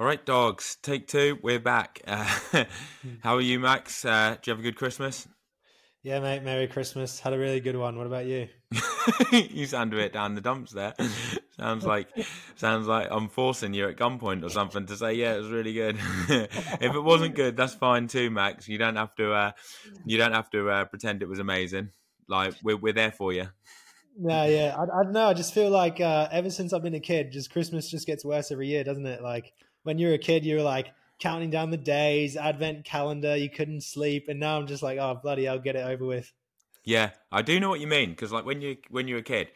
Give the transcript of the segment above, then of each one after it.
All right, dogs. Take two. We're back. Uh, how are you, Max? Uh, do you have a good Christmas? Yeah, mate. Merry Christmas. Had a really good one. What about you? you sound a bit down the dumps there. sounds like sounds like I'm forcing you at gunpoint or something to say yeah, it was really good. if it wasn't good, that's fine too, Max. You don't have to. Uh, you don't have to uh, pretend it was amazing. Like we're we're there for you. Yeah, yeah. I, I don't know. I just feel like uh, ever since I've been a kid, just Christmas just gets worse every year, doesn't it? Like when you're a kid, you're like counting down the days, advent calendar, you couldn't sleep, and now I'm just like, oh bloody, I'll get it over with. Yeah, I do know what you mean because like when you when you're a kid,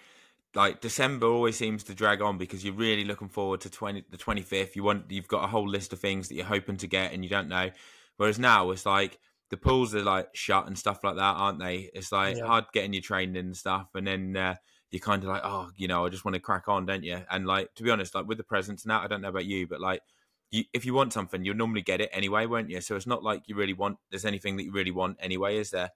like December always seems to drag on because you're really looking forward to twenty the twenty fifth. You want you've got a whole list of things that you're hoping to get and you don't know. Whereas now it's like the pools are like shut and stuff like that, aren't they? It's like yeah. hard getting your training and stuff, and then uh, you're kind of like, oh, you know, I just want to crack on, don't you? And like to be honest, like with the presents now, I don't know about you, but like you, if you want something, you'll normally get it anyway, won't you? So it's not like you really want. There's anything that you really want anyway, is there?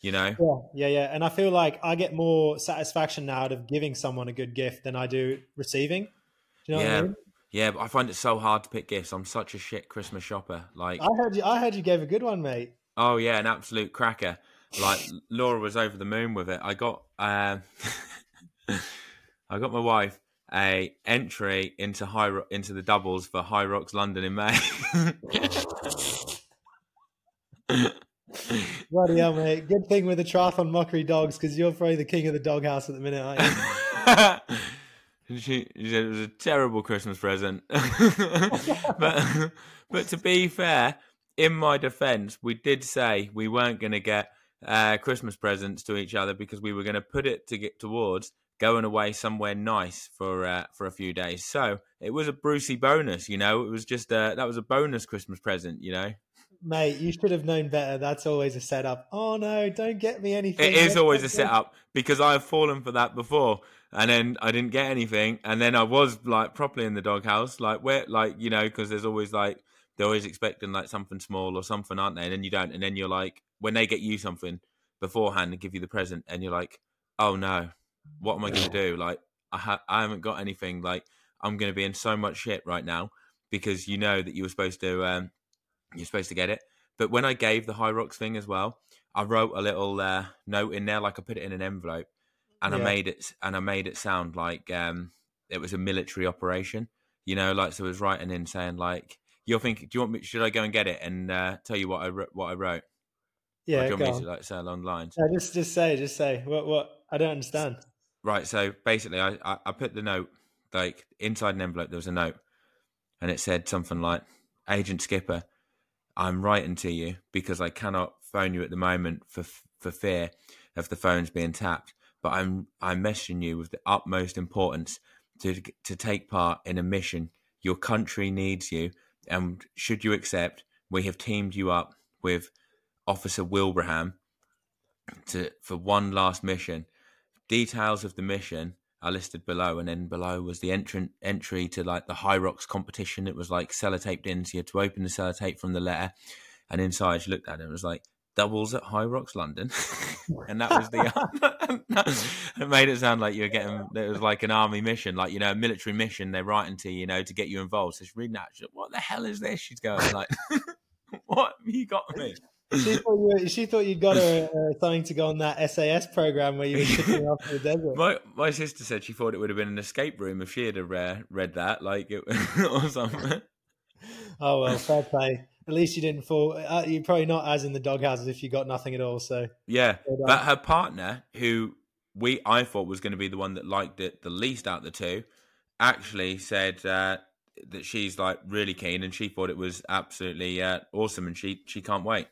You know? Yeah, yeah, yeah. And I feel like I get more satisfaction now out of giving someone a good gift than I do receiving. Do you know yeah. I mean? Yeah, but I find it so hard to pick gifts. I'm such a shit Christmas shopper. Like I heard you, I heard you gave a good one, mate. Oh yeah, an absolute cracker. Like Laura was over the moon with it. I got, uh, I got my wife a entry into high into the doubles for Hyrox London in May. Bloody hell, mate! Good thing with the triathlon mockery dogs because you're probably the king of the doghouse at the minute, aren't you? she, she said it was a terrible Christmas present, but but to be fair, in my defence, we did say we weren't going to get uh, Christmas presents to each other because we were going to put it to get towards going away somewhere nice for uh, for a few days. So it was a Brucey bonus, you know. It was just a, that was a bonus Christmas present, you know. Mate, you should have known better. That's always a setup. Oh no, don't get me anything. It is always a setup because I have fallen for that before, and then I didn't get anything, and then I was like properly in the doghouse, like where, like you know, because there's always like they're always expecting like something small or something, aren't they? And then you don't, and then you're like, when they get you something beforehand and give you the present, and you're like, oh no, what am I going to do? Like, I, ha- I haven't got anything. Like, I'm going to be in so much shit right now because you know that you were supposed to, um, you're supposed to get it. But when I gave the Hyrox thing as well, I wrote a little uh, note in there, like I put it in an envelope, and yeah. I made it, and I made it sound like um, it was a military operation. You know, like so, I was writing in saying like, "You're thinking, do you want me? Should I go and get it and uh, tell you what I what I wrote?" Yeah, or do you want me to like say along lines? Yeah, just just say, just say what what I don't understand. Right. So basically, I, I, I put the note like inside an envelope. There was a note, and it said something like, "Agent Skipper, I'm writing to you because I cannot phone you at the moment for for fear of the phones being tapped. But I'm I'm messaging you with the utmost importance to to take part in a mission. Your country needs you, and should you accept, we have teamed you up with Officer Wilbraham to for one last mission Details of the mission are listed below, and then below was the entrant entry to like the Hyrox competition. It was like sellotaped in, so you had to open the sellotape from the letter, and inside she looked at it and was like doubles at Hyrox London, and that was the. it made it sound like you were getting. It was like an army mission, like you know, a military mission. They're writing to you know to get you involved. So she's reading that. She's like, what the hell is this? She's going like, what have you got me? She thought you, she thought you'd got her uh, something to go on that SAS program where you were shipping off the desert. My my sister said she thought it would have been an escape room if she had uh, read that, like it, or something. Oh well, fair play. At least you didn't fall. Uh, you're probably not as in the doghouse as if you got nothing at all. So yeah, but her partner, who we I thought was going to be the one that liked it the least out of the two, actually said uh, that she's like really keen and she thought it was absolutely uh, awesome and she she can't wait.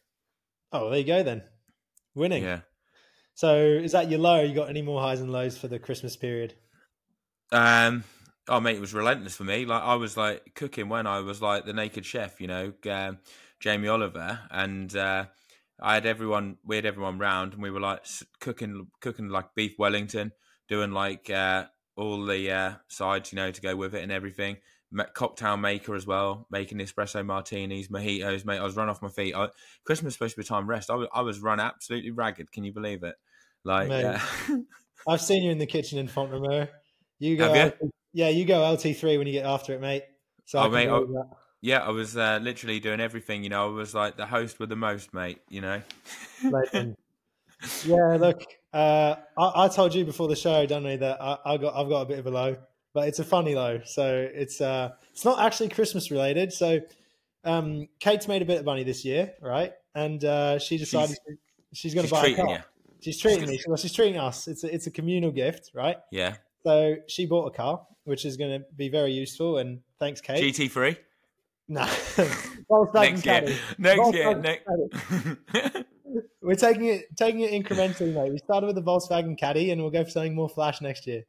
Oh, there you go then. Winning. Yeah. So is that your low? You got any more highs and lows for the Christmas period? Um. Oh mate, it was relentless for me. Like I was like cooking when I was like the naked chef, you know, um, Jamie Oliver, and uh, I had everyone. We had everyone round, and we were like cooking, cooking like beef Wellington, doing like uh, all the uh, sides, you know, to go with it and everything cocktail maker as well, making espresso martinis, mojitos. Mate, I was run off my feet. I, Christmas supposed to be time rest. I was, I was run absolutely ragged. Can you believe it? Like, uh, I've seen you in the kitchen in Font-Romeu. You go, you? yeah, you go LT three when you get after it, mate. So oh, mate, I, Yeah, I was uh, literally doing everything. You know, I was like the host with the most, mate. You know. Yeah, look, uh, I, I, told you before the show, don't I, that I, I, got I've got a bit of a low, but it's a funny low. So it's uh, it's not actually Christmas related. So um, Kate's made a bit of money this year, right? And uh, she decided she's, she's going to buy a car. You. She's treating me. Well, she's treating us. It's a, it's a communal gift, right? Yeah. So she bought a car, which is going to be very useful. And thanks, Kate. GT3. No. next year. Next year. Next. We're taking it taking it incrementally, mate. We started with the Volkswagen Caddy, and we'll go for something more flash next year.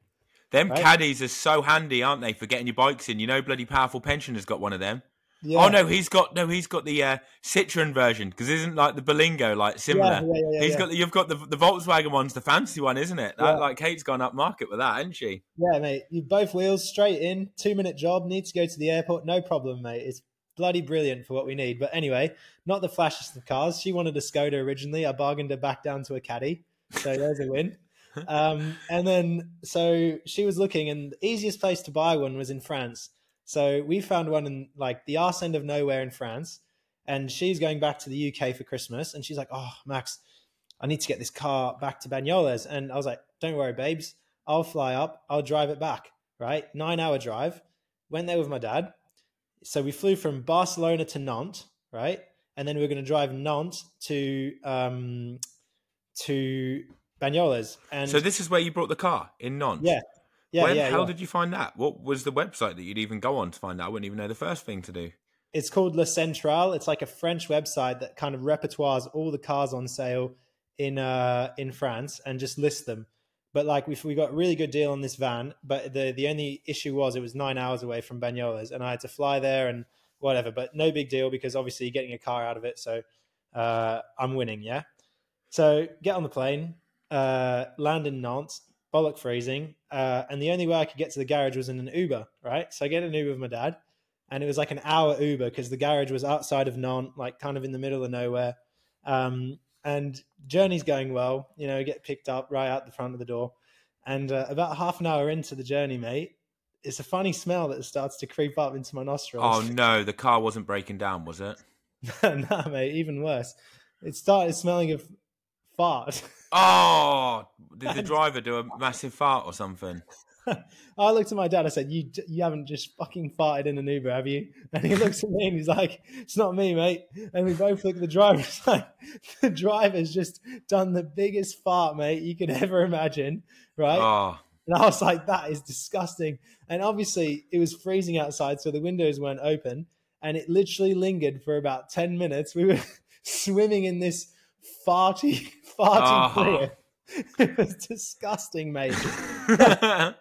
Them right? caddies are so handy, aren't they, for getting your bikes in? You know, bloody powerful pensioners got one of them. Yeah. Oh no, he's got no, he's got the uh, Citroen version because isn't like the Berlingo like similar? Yeah, yeah, yeah, he's got the, you've got the the Volkswagen one's the fancy one, isn't it? That, like Kate's gone up market with that, hasn't she? Yeah, mate. You both wheels straight in, two minute job. Need to go to the airport, no problem, mate. It's bloody brilliant for what we need. But anyway, not the flashiest of cars. She wanted a Skoda originally. I bargained her back down to a Caddy, so there's a win. Um, and then so she was looking, and the easiest place to buy one was in France. So we found one in like the arse end of nowhere in France, and she's going back to the UK for Christmas, and she's like, "Oh, Max, I need to get this car back to Banyoles." And I was like, "Don't worry, babes, I'll fly up, I'll drive it back." Right, nine hour drive. Went there with my dad. So we flew from Barcelona to Nantes, right, and then we are going to drive Nantes to um, to And so this is where you brought the car in Nantes. Yeah, yeah, when, yeah. How yeah. did you find that? What was the website that you'd even go on to find out? I wouldn't even know the first thing to do. It's called La Centrale. It's like a French website that kind of repertoires all the cars on sale in uh, in France and just lists them. But like we we got a really good deal on this van, but the the only issue was it was nine hours away from Banyoles, and I had to fly there and whatever. But no big deal because obviously you're getting a car out of it, so uh, I'm winning. Yeah. So get on the plane, uh, land in Nantes, bollock freezing, uh, and the only way I could get to the garage was in an Uber, right? So I get an Uber with my dad, and it was like an hour Uber because the garage was outside of Nantes, like kind of in the middle of nowhere. Um, and journey's going well, you know, get picked up right out the front of the door. And uh, about half an hour into the journey, mate, it's a funny smell that starts to creep up into my nostrils. Oh no, the car wasn't breaking down, was it? no, mate, even worse. It started smelling of fart. Oh, did the driver do a massive fart or something? I looked at my dad. I said, "You you haven't just fucking farted in an Uber, have you?" And he looks at me and he's like, "It's not me, mate." And we both look at the driver. It's like the driver's just done the biggest fart, mate, you could ever imagine, right? Oh. And I was like, "That is disgusting." And obviously, it was freezing outside, so the windows weren't open, and it literally lingered for about ten minutes. We were swimming in this farty, farty oh. It was disgusting, mate.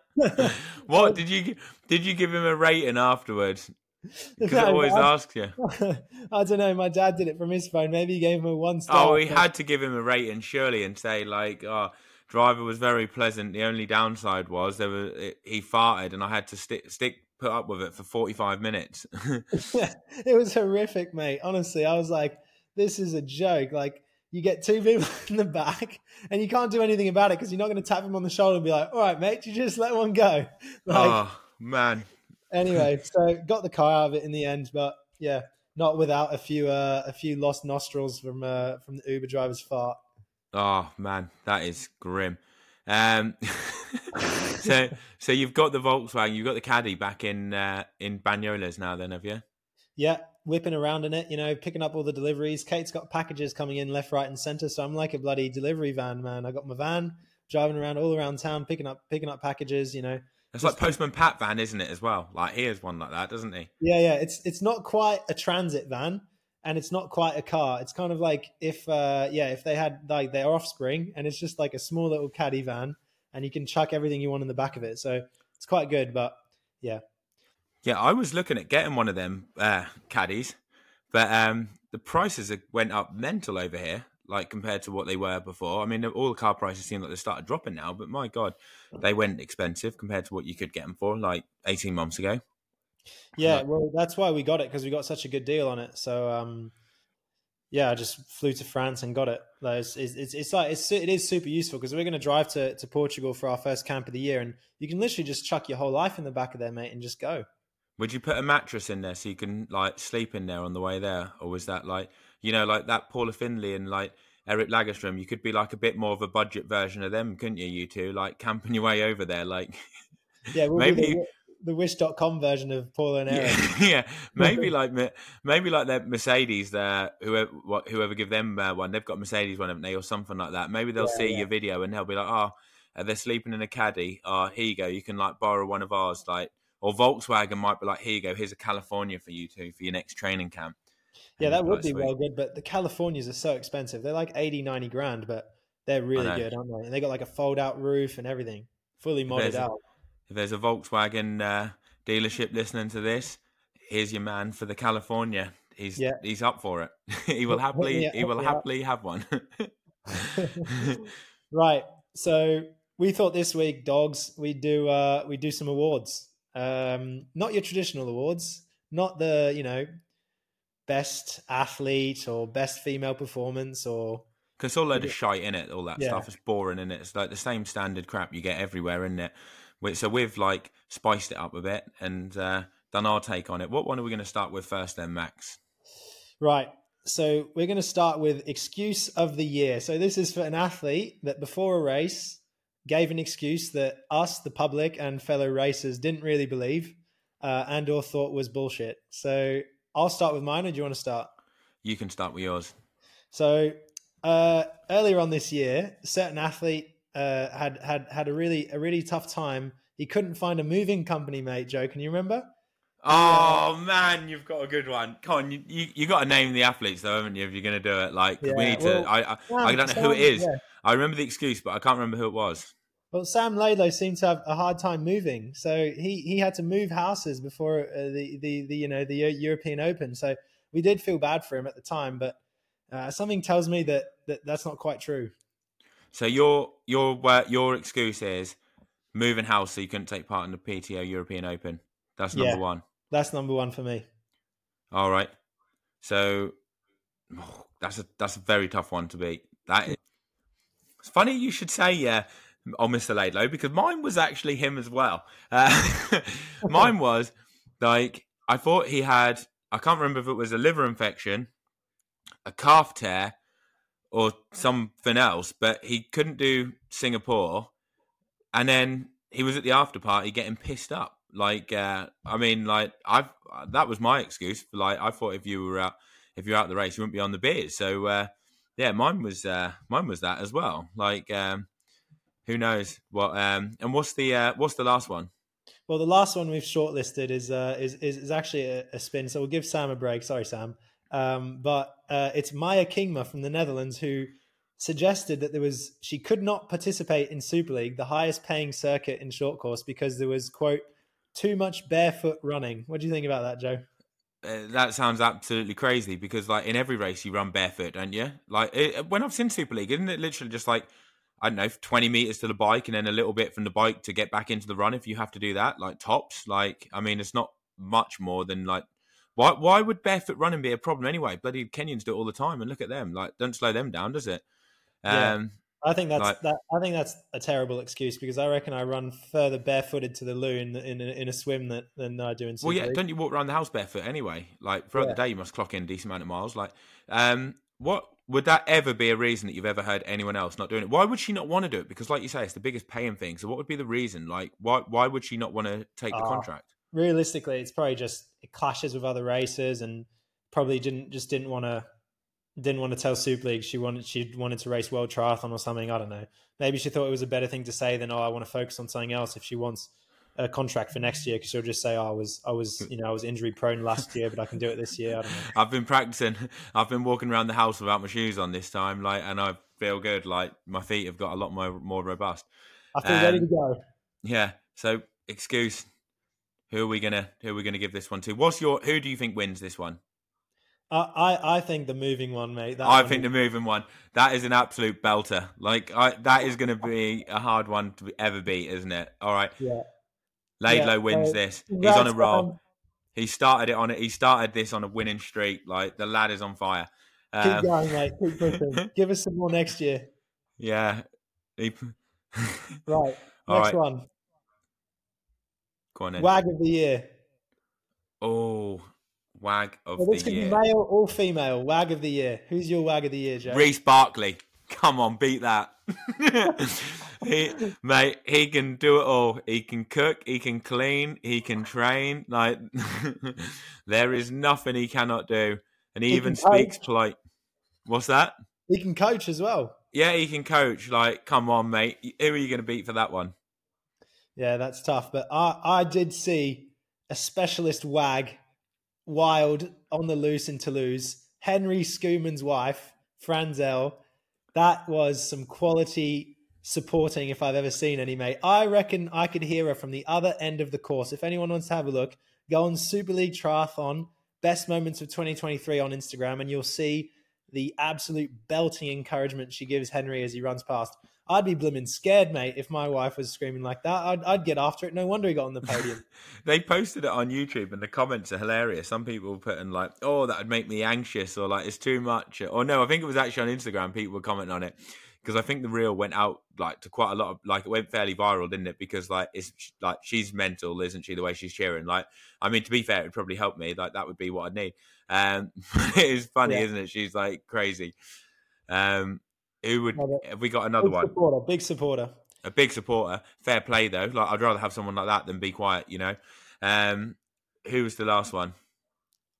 what did you did you give him a rating afterwards? Because no, always I, asks you. I don't know. My dad did it from his phone. Maybe he gave him a one star. Oh, he but... had to give him a rating, surely, and say like, "Oh, driver was very pleasant. The only downside was there was it, he farted, and I had to stick stick put up with it for forty five minutes." it was horrific, mate. Honestly, I was like, "This is a joke." Like you get two people in the back and you can't do anything about it because you're not going to tap him on the shoulder and be like, all right, mate, you just let one go. Like, oh, man. Anyway, so got the car out of it in the end, but yeah, not without a few uh, a few lost nostrils from uh, from the Uber driver's fart. Oh man, that is grim. Um, so so you've got the Volkswagen, you've got the Caddy back in uh, in Banyoles now, then have you? Yeah, whipping around in it, you know, picking up all the deliveries. Kate's got packages coming in left, right, and center. So I'm like a bloody delivery van, man. I got my van driving around all around town, picking up picking up packages. You know, it's like Postman Pat van, isn't it? As well, like he has one like that, doesn't he? Yeah, yeah. It's it's not quite a transit van, and it's not quite a car. It's kind of like if, uh yeah, if they had like their offspring, and it's just like a small little caddy van, and you can chuck everything you want in the back of it. So it's quite good, but yeah, yeah, I was looking at getting one of them uh, caddies, but um, the prices went up mental over here, like compared to what they were before. I mean, all the car prices seem like they started dropping now, but my god, they went expensive compared to what you could get them for like eighteen months ago. Yeah, well, that's why we got it because we got such a good deal on it. So, um, yeah, I just flew to France and got it. Like, it's, it's, it's, like it's, it is super useful because we're going to drive to, to Portugal for our first camp of the year, and you can literally just chuck your whole life in the back of there, mate, and just go. Would you put a mattress in there so you can like sleep in there on the way there, or was that like you know like that Paula Findlay and like Eric Lagerstrom? You could be like a bit more of a budget version of them, couldn't you? You two like camping your way over there, like Yeah, we'll maybe be the, Wish.com version of Paul and Eric. yeah, yeah, maybe like maybe like their Mercedes, there whoever what, whoever give them uh, one, they've got Mercedes one, haven't they, or something like that. Maybe they'll Yeah, see yeah. your video and they'll be like, oh, they're sleeping in a caddy. Oh, here you go, you can like borrow one of ours, like. Or Volkswagen might be like, here you go, here's a California for you two for your next training camp. Yeah, And that you'd be "Sweet." well good, but the Californias are so expensive. They're like 80, 90 grand, but they're really good, aren't they? And they got like a fold out roof and everything, fully modded a- out. If there's a Volkswagen uh, dealership listening to this, here's your man for the California. He's Yeah. he's up for it. he will Hook- hook me happily he will happily have one. right. So we thought this week, dogs, we do uh we do some awards. Um not your traditional awards, not the, you know, best athlete or best female performance or Because it's all load Yeah. of shite in it, all that Yeah. stuff is boring in it. It's like the same standard crap you get everywhere in it. So we've like spiced it up a bit and uh, done our take on it. What one are we going to start with first, then, Max? Right. So we're going to start with excuse of the year. So this is for an athlete that before a race gave an excuse that us, the public, and fellow racers didn't really believe uh, and or thought was bullshit. So I'll start with mine, or do you want to start? You can start with yours. So uh, earlier on this year, a certain athlete uh, had had had a really a really tough time. He couldn't find a moving company mate. Joe, can you remember? Oh man, you've got a good one. Come on, you you, you got to name the athletes though, haven't you? If you're going to do it, like 'cause we need well, to. I I, I don't know who it is. Yeah. I remember the excuse, but I can't remember who it was. Well, Sam Laidlow seemed to have a hard time moving, so he, he had to move houses before uh, the, the the you know the European Open. So we did feel bad for him at the time, but uh, something tells me that, that that's not quite true. So your your uh, your excuse is moving house, so you couldn't take part in the PTO European Open. That's number Yeah. one. That's number one for me. All right. So oh, that's a that's a very tough one to beat. That is, it's funny you should say yeah on Mr. Laidlow because mine was actually him as well. Uh, mine was like I thought he had I can't remember if it was a liver infection, a calf tear, or something else, but he couldn't do Singapore, and then he was at the after party getting pissed up. Like, uh, I mean, like I've that was my excuse. Like, I thought if you were out, if you're out the race, you wouldn't be on the beers. So, uh, yeah, mine was uh, mine was that as well. Like, um, who knows what? Um, and what's the uh, what's the last one? Well, the last one we've shortlisted is uh, is, is is actually a, a spin. So we'll give Sam a break. Sorry, Sam. Um, but uh, it's Maya Kingma from the Netherlands who suggested that there was she could not participate in Super League, the highest paying circuit in short course, because there was quote too much barefoot running. What do you think about that, Joe? Uh, that sounds absolutely crazy because, like, in every race you run barefoot, don't you? Like, it, when I've seen Super League, isn't it literally just like I don't know, twenty meters to the bike and then a little bit from the bike to get back into the run if you have to do that, like tops. Like, I mean, it's not much more than like. Why, why would barefoot running be a problem anyway? Bloody Kenyans do it all the time, and look at them. Like, don't slow them down, does it? Um, I think that's Like- that. I think that's a terrible excuse because I reckon I run further barefooted to the loo in in a, in a swim that, than I do in Super Well, yeah, League. don't you walk around the house barefoot anyway? Like throughout Yeah. the day, you must clock in a decent amount of miles. Like, um, what would that ever be a reason that you've ever heard anyone else not doing it? Why would she not want to do it? Because, like you say, it's the biggest paying thing. So, what would be the reason? Like, why why would she not want to take the Ah. contract? realistically, it's probably just it clashes with other races, and probably didn't just didn't want to didn't want to tell Super League she wanted she wanted to race World Triathlon or something. I don't know. Maybe she thought it was a better thing to say than oh I want to focus on something else if she wants a contract for next year because she'll just say oh, I was I was you know I was injury prone last year but I can do it this year. I don't know. I've been practicing. I've been walking around the house without my shoes on this time, like, and I feel good. Like, my feet have got a lot more more robust. I feel ready Um, to go. Yeah. So, excuse. Who are we gonna Who are we gonna give this one to? What's your Who do you think wins this one? I, I I think the moving one, mate. That I one think is- the moving one that is an absolute belter. Like I, that is going to be a hard one to ever beat, isn't it? All right, yeah. Laidlow Yeah, wins uh, this. He's on a roll. Sam. He started it on it. He started this on a winning streak. Like the lad is on fire. Keep Um, going, mate. Keep pushing. Give us some more next year. yeah. He, Right. All Next right. one. Go on then. Wag of the year. Oh, wag of Well, this the could year. be male or female. Wag of the year. Who's your wag of the year, Joe? Reece Barclay. Come on, beat that. he, mate, he can do it all. He can cook, he can clean, he can train. Like there is nothing he cannot do. And he, He even speaks polite. What's that? He can coach as well. Yeah, he can coach. Like, come on, mate. Who are you going to beat for that one? Yeah, that's tough. But I, I did see a specialist wag wild on the loose in Toulouse. Henri Schoeman's wife, Franzel. That was some quality supporting if I've ever seen any, mate. I reckon I could hear her from the other end of the course. If anyone wants to have a look, go on Super League Triathlon, best moments of 2023 on Instagram, and you'll see the absolute belting encouragement she gives Henry as he runs past. I'd be blimmin' scared, mate, if my wife was screaming like that. I'd, I'd get after it. No wonder he got on the podium. They posted it on YouTube, and the comments are hilarious. Some people were putting like, "Oh, that would make me anxious," or like, "It's too much," or no, I think it was actually on Instagram. People were commenting on it because I think the reel went out like to quite a lot of like it went fairly viral, didn't it? Because like it's like she's mental, isn't she? The way she's cheering, like, I mean, to be fair, it would probably help me. Like that would be what I'd need. Um, it is funny, Yeah. isn't it? She's like crazy. Um, who would? Have we got another big one? supporter, big supporter. a big supporter. Fair play though. Like I'd rather have someone like that than be quiet. You know. Um, who was the last one?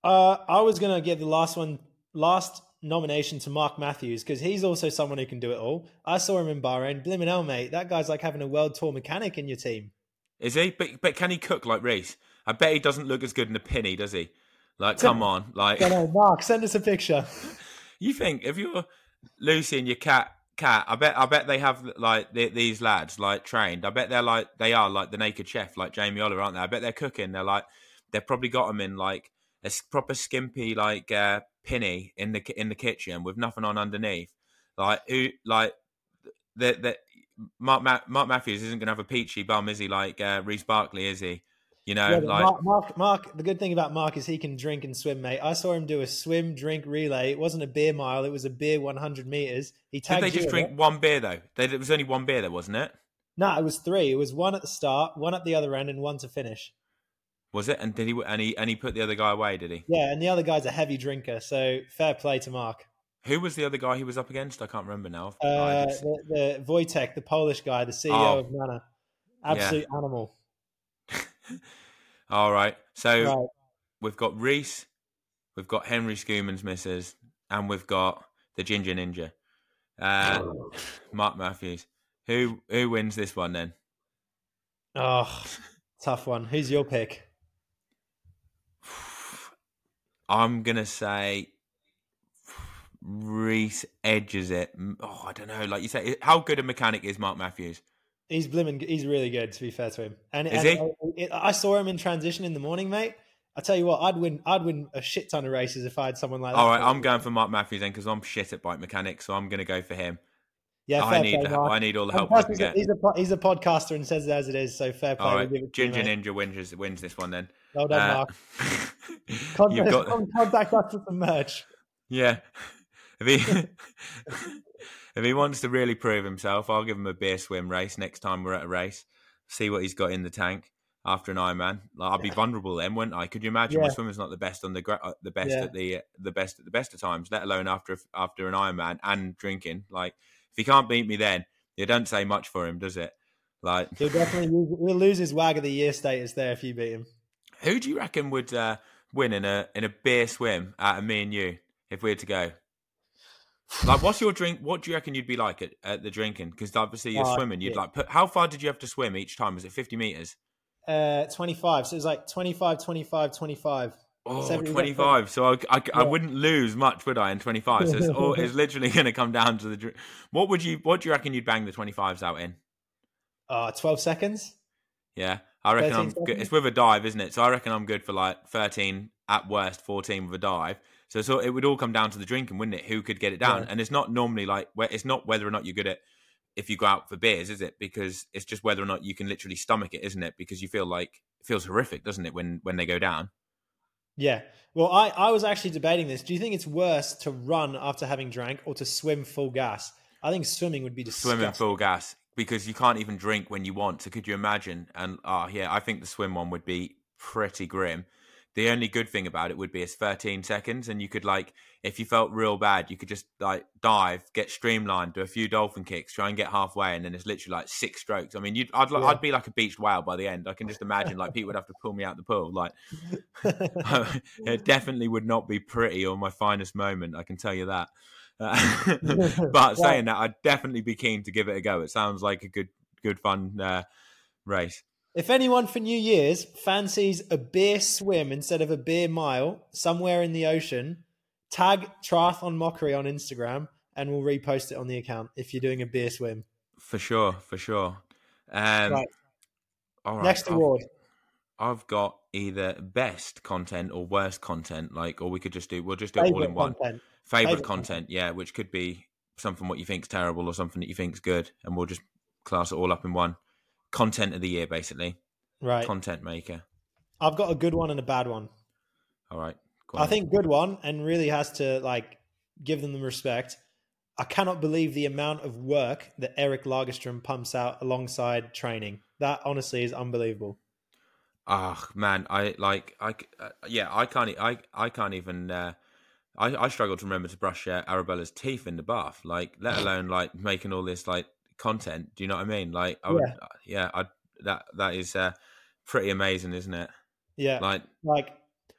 Uh, I was gonna give the last one, last nomination to Mark Matthews because he's also someone who can do it all. I saw him in Bahrain. Blimmin' hell, mate, that guy's like having a world tour mechanic in your team. Is he? But but can he cook like Reese? I bet he doesn't look as good in a pinny, does he? Like, come on, like I know, Mark, send us a picture. you think if you're Lucy and your cat, cat, I bet I bet they have like th these lads like trained. I bet they're like they are like the naked chef, like Jamie Oliver, aren't they? I bet they're cooking. They're like they've probably got them in like a proper skimpy like uh, pinny in the in the kitchen with nothing on underneath. Like who like the the Mark Ma- Mark Matthews isn't going to have a peachy bum, is he? Like uh, Reece Barclay, is he? You know, Yeah, like Mark, Mark, Mark, the good thing about Mark is he can drink and swim, mate. I saw him do a swim drink relay. It wasn't a beer mile; it was a beer 100 meters. He did they just drink it. one beer though? They, it was only one beer there, wasn't it? No, it was three. It was one at the start, one at the other end, and one to finish. Was it? And did he? And he and he put the other guy away? Did he? Yeah, and the other guy's a heavy drinker, so fair play to Mark. Who was the other guy he was up against? I can't remember now. Uh, the, the Wojtek, the Polish guy, the CEO Oh. of Nana, absolute animal. All right. So Right. we've got Reese, we've got Henri Schoeman's misses, and we've got the Ginger Ninja, uh, Mark Matthews. Who who wins this one then? Oh, tough one. Who's your pick? I'm gonna say Reese edges it. Oh, I don't know. Like you say, how good a mechanic is Mark Matthews? He's blimmin', he's really good. To be fair to him, and, Is and I, I saw him in transition in the morning, mate. I tell you what, I'd win. I'd win a shit ton of races if I had someone like that. All right, I'm going for Mark Matthews then because I'm shit at bike mechanics, so I'm gonna go for him. Yeah, I need play, the, I need all the And help I can he's, a, get. he's a he's a podcaster and says it as it is. So fair play. All we'll right, it to you, Ginger. Ninja wins wins this one then. Well done, Uh, Mark. Contact, got contact us for some merch. yeah. If he if he wants to really prove himself, I'll give him a beer swim race next time we're at a race. See what he's got in the tank after an Ironman. Like, I'd be vulnerable then, wouldn't I? Could you imagine my swimmer's not the best on the gra- uh, the best Yeah. at the the best at the best of times, let alone after after an Ironman and drinking. Like if he can't beat me, then it don't say much for him, does it? Like He'll definitely lose, he'll lose his wag of the year status there if you beat him. Who do you reckon would uh, win in a in a beer swim out of me and you if we had to go? Like, what's your drink? What do you reckon you'd be like at, at the drinking? Because obviously you're Oh, swimming. You'd yeah. like put. How far did you have to swim each time? Was it fifty meters? Uh, 25. So it was like 25, 25, 25. Oh, So 25. So I, I, I wouldn't lose much, would I? In 25. So it's, all, it's literally going to come down to the. drink. What would you? What do you reckon you'd bang the 25s out in? Uh, 12 seconds. Yeah, I reckon I'm. Good. It's with a dive, isn't it? So I reckon I'm good for like 13 at worst, 14 with a dive. So, so it would all come down to the drinking, wouldn't it? Who could get it down? Yeah. And it's not normally like where it's not whether or not you're good at if you go out for beers, is it? Because it's just whether or not you can literally stomach it, isn't it? Because you feel like it feels horrific, doesn't it, when when they go down? Yeah. Well, I, I was actually debating this. Do you think it's worse to run after having drank or to swim full gas? I think swimming would be disgusting. Swimming full gas because you can't even drink when you want. So could you imagine? And oh yeah, I think the swim one would be pretty grim The only good thing about it would be it's 13 seconds, and you could like, if you felt real bad, you could just like dive, get streamlined, do a few dolphin kicks, try and get halfway, and then it's literally like six strokes. I mean, you'd, I'd, Yeah. I'd be like a beached whale by the end. I can just imagine like people would have to pull me out the pool. Like, it definitely would not be pretty or my finest moment. I can tell you that. Uh, but saying that, I'd definitely be keen to give it a go. It sounds like a good, good fun uh, race. If anyone for New Year's fancies a beer swim instead of a beer mile somewhere in the ocean, tag Triathlon Mockery on Instagram and we'll repost it on the account if you're doing a beer swim. For sure, for sure. Um, Right. all right, Next I've- award. I've got either best content or worst content, like, or we could just do. We'll just do it all Favorite in one. content. Favorite, Favourite content, yeah, which could be something what you think's terrible or something that you think's good, and we'll just class it all up in one. Content of the year, basically. Right. Content maker. I've got a good one and a bad one. All right. I think good one and really has to like give them the respect. I cannot believe the amount of work that Eric Lagerstrom pumps out alongside training. That honestly is unbelievable. Ah, man, I like, I uh, yeah, I can't, I, I can't even. Uh, I, I struggle to remember to brush uh, Arabella's teeth in the bath. Like, let alone like making all this like content. Do you know what I mean? Like, I would, uh, yeah, I that that is uh, pretty amazing, isn't it? Yeah. Like, like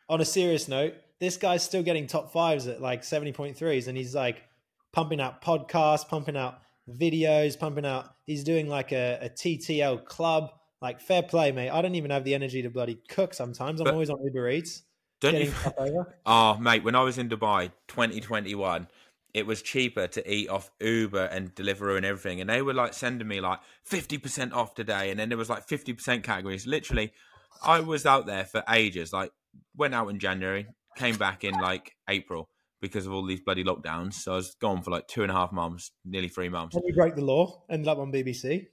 on a serious note, this guy's still getting top fives at like 70.3s and he's like pumping out podcasts, pumping out videos, pumping out he's doing like a, a TTL club. Like fair play, mate. I don't even have the energy to bloody cook sometimes. I'm But- always on Uber Eats. don't you? Oh, mate, when I was in Dubai 2021, it was cheaper to eat off Uber and Deliveroo and everything. And they were like sending me like 50% off today. And then there was like 50% categories. Literally, I was out there for ages. Like, went out in January, came back in like April because of all these bloody lockdowns. So I was gone for like two and a half months, nearly three months. When you break the law, ended up on BBC.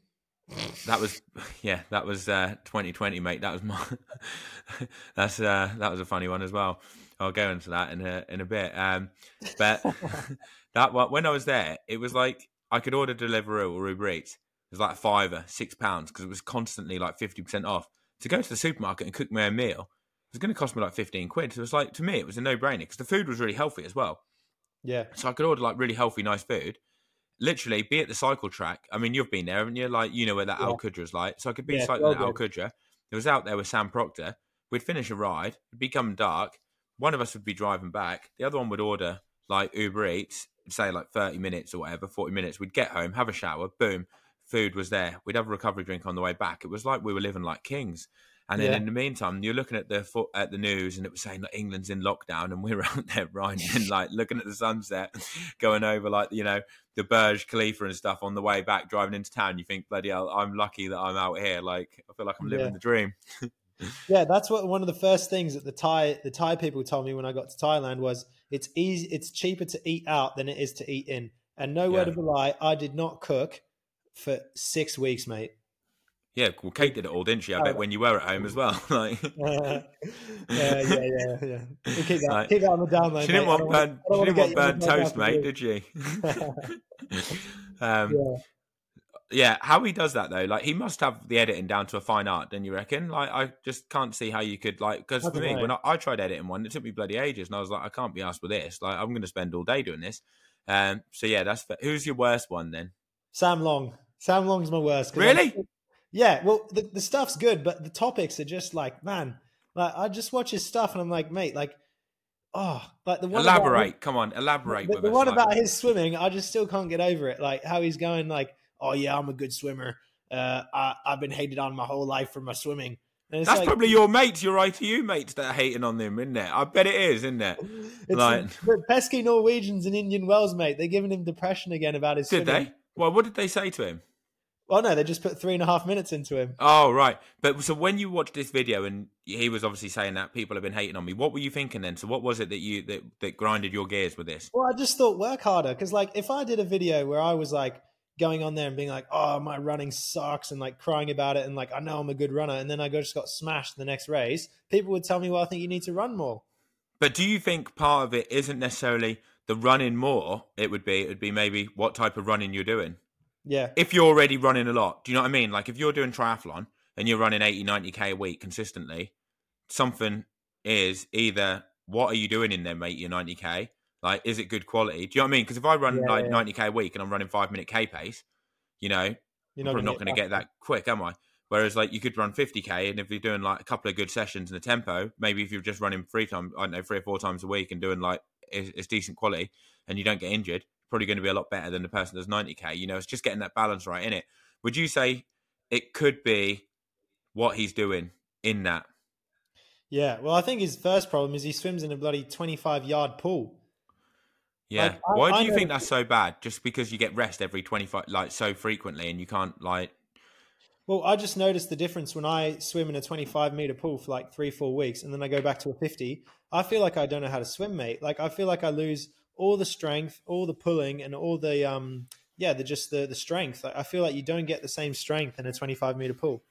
That was, yeah, that was uh, 2020, mate. That was my, that's uh, that was a funny one as well. I'll go into that in a in a bit. Um, but that when I was there, it was like I could order Deliveroo or Uber Eats. It was like five or six pounds because it was constantly like fifty percent off. To go to the supermarket and cook my own meal it was going to cost me like fifteen quid. So it was like to me, it was a no brainer because the food was really healthy as well. Yeah. So I could order like really healthy, nice food. Literally, be at the cycle track. I mean, you've been there, haven't you? Like, you know where that Yeah. Al is like. So I could be Yeah, cycling well at Al. Qudra. It was out there with Sam Proctor. We'd finish a ride. It'd become dark. One of us would be driving back. The other one would order like Uber Eats, say like 30 minutes or whatever, 40 minutes. We'd get home, have a shower, boom, food was there. We'd have a recovery drink on the way back. It was like we were living like kings. And then Yeah. in the meantime, you're looking at the fo- at the news, and it was saying that England's in lockdown, and we're out there riding, like looking at the sunset, going over like you know the Burj Khalifa and stuff on the way back, driving into town. You think, bloody hell, I'm lucky that I'm out here. Like I feel like I'm living Yeah. the dream. Yeah, that's what one of the first things that the Thai the Thai people told me when I got to Thailand was it's easy it's cheaper to eat out than it is to eat in. And no word Yeah. of a lie, I did not cook for six weeks, mate. Yeah, well, Kate did it all, didn't she? I Oh. bet when you were at home as well. Like yeah, yeah, yeah, yeah. We'll keep that, Like, keep that on the down low. she mate. didn't I want burnt, she didn't want burnt toast, mate, did she? um, Yeah. Yeah, how he does that though, like he must have the editing down to a fine art, don't you reckon? Like I just can't see how you could like because for me know. when I, I tried editing one, it took me bloody ages, and I was like, I can't be asked with this. Like I'm going to spend all day doing this. Um, so yeah, that's who's your worst one then? Sam Long. Sam Long's my worst. 'cause I'm- Really? Yeah, well, the, the stuff's good, but the topics are just like, man, like I just watch his stuff and I'm like, mate, like, oh, like the one about- elaborate, come on, elaborate the, with the one about his swimming, I just still can't get over it. Like how he's going, like, oh yeah, I'm a good swimmer. Uh, I, I've been hated on my whole life for my swimming. That's like, probably your mates, your ITU mates that are hating on them, isn't it? I bet it is, isn't it? it's like- pesky Norwegians and Indian Wells, mate. They're giving him depression again about his. Did swimming. they? Well, what did they say to him? Well, no, they just put three and a half minutes into him. Oh, right. But so when you watched this video and he was obviously saying that people have been hating on me, what were you thinking then? So what was it that you that, that grinded your gears with this? Well, I just thought work harder because, like, if I did a video where I was like going on there and being like, "Oh, my running sucks," and like crying about it, and like I know I'm a good runner, and then I go just got smashed in the next race, people would tell me, "Well, I think you need to run more." But do you think part of it isn't necessarily the running more? It would be it would be maybe what type of running you're doing. Yeah, If you're already running a lot, do you know what I mean? Like if you're doing triathlon and you're running 80, 90k a week consistently, something is either what are you doing in there, mate? Your ninety k, like, is it good quality? Do you know what I mean? Because if I run Yeah, like yeah. ninety k a week and I'm running five minute k pace, you know, You're I'm probably not gonna get that quick, am I? Whereas like you could run 50k, and if you're doing like a couple of good sessions in a tempo, maybe if you're just running three times, I don't know, three or four times a week and doing like it's, it's decent quality, and you don't get injured, probably going to be a lot better than the person that's 90k. You know, it's just getting that balance right in it. Would you say it could be what he's doing in that? Yeah, well, I think his first problem is he swims in a bloody 25 yard pool. Yeah. Like, I- Why do I you think that's so bad? Just because you get rest every 25, like so frequently, and you can't like. Well, I just noticed the difference when I swim in a 25 meter pool for like three, four weeks, and then I go back to a 50. I feel like I don't know how to swim, mate. Like I feel like I lose all the strength, all the pulling, and all the um, yeah, the just the the strength. Like, I feel like you don't get the same strength in a 25 meter pool.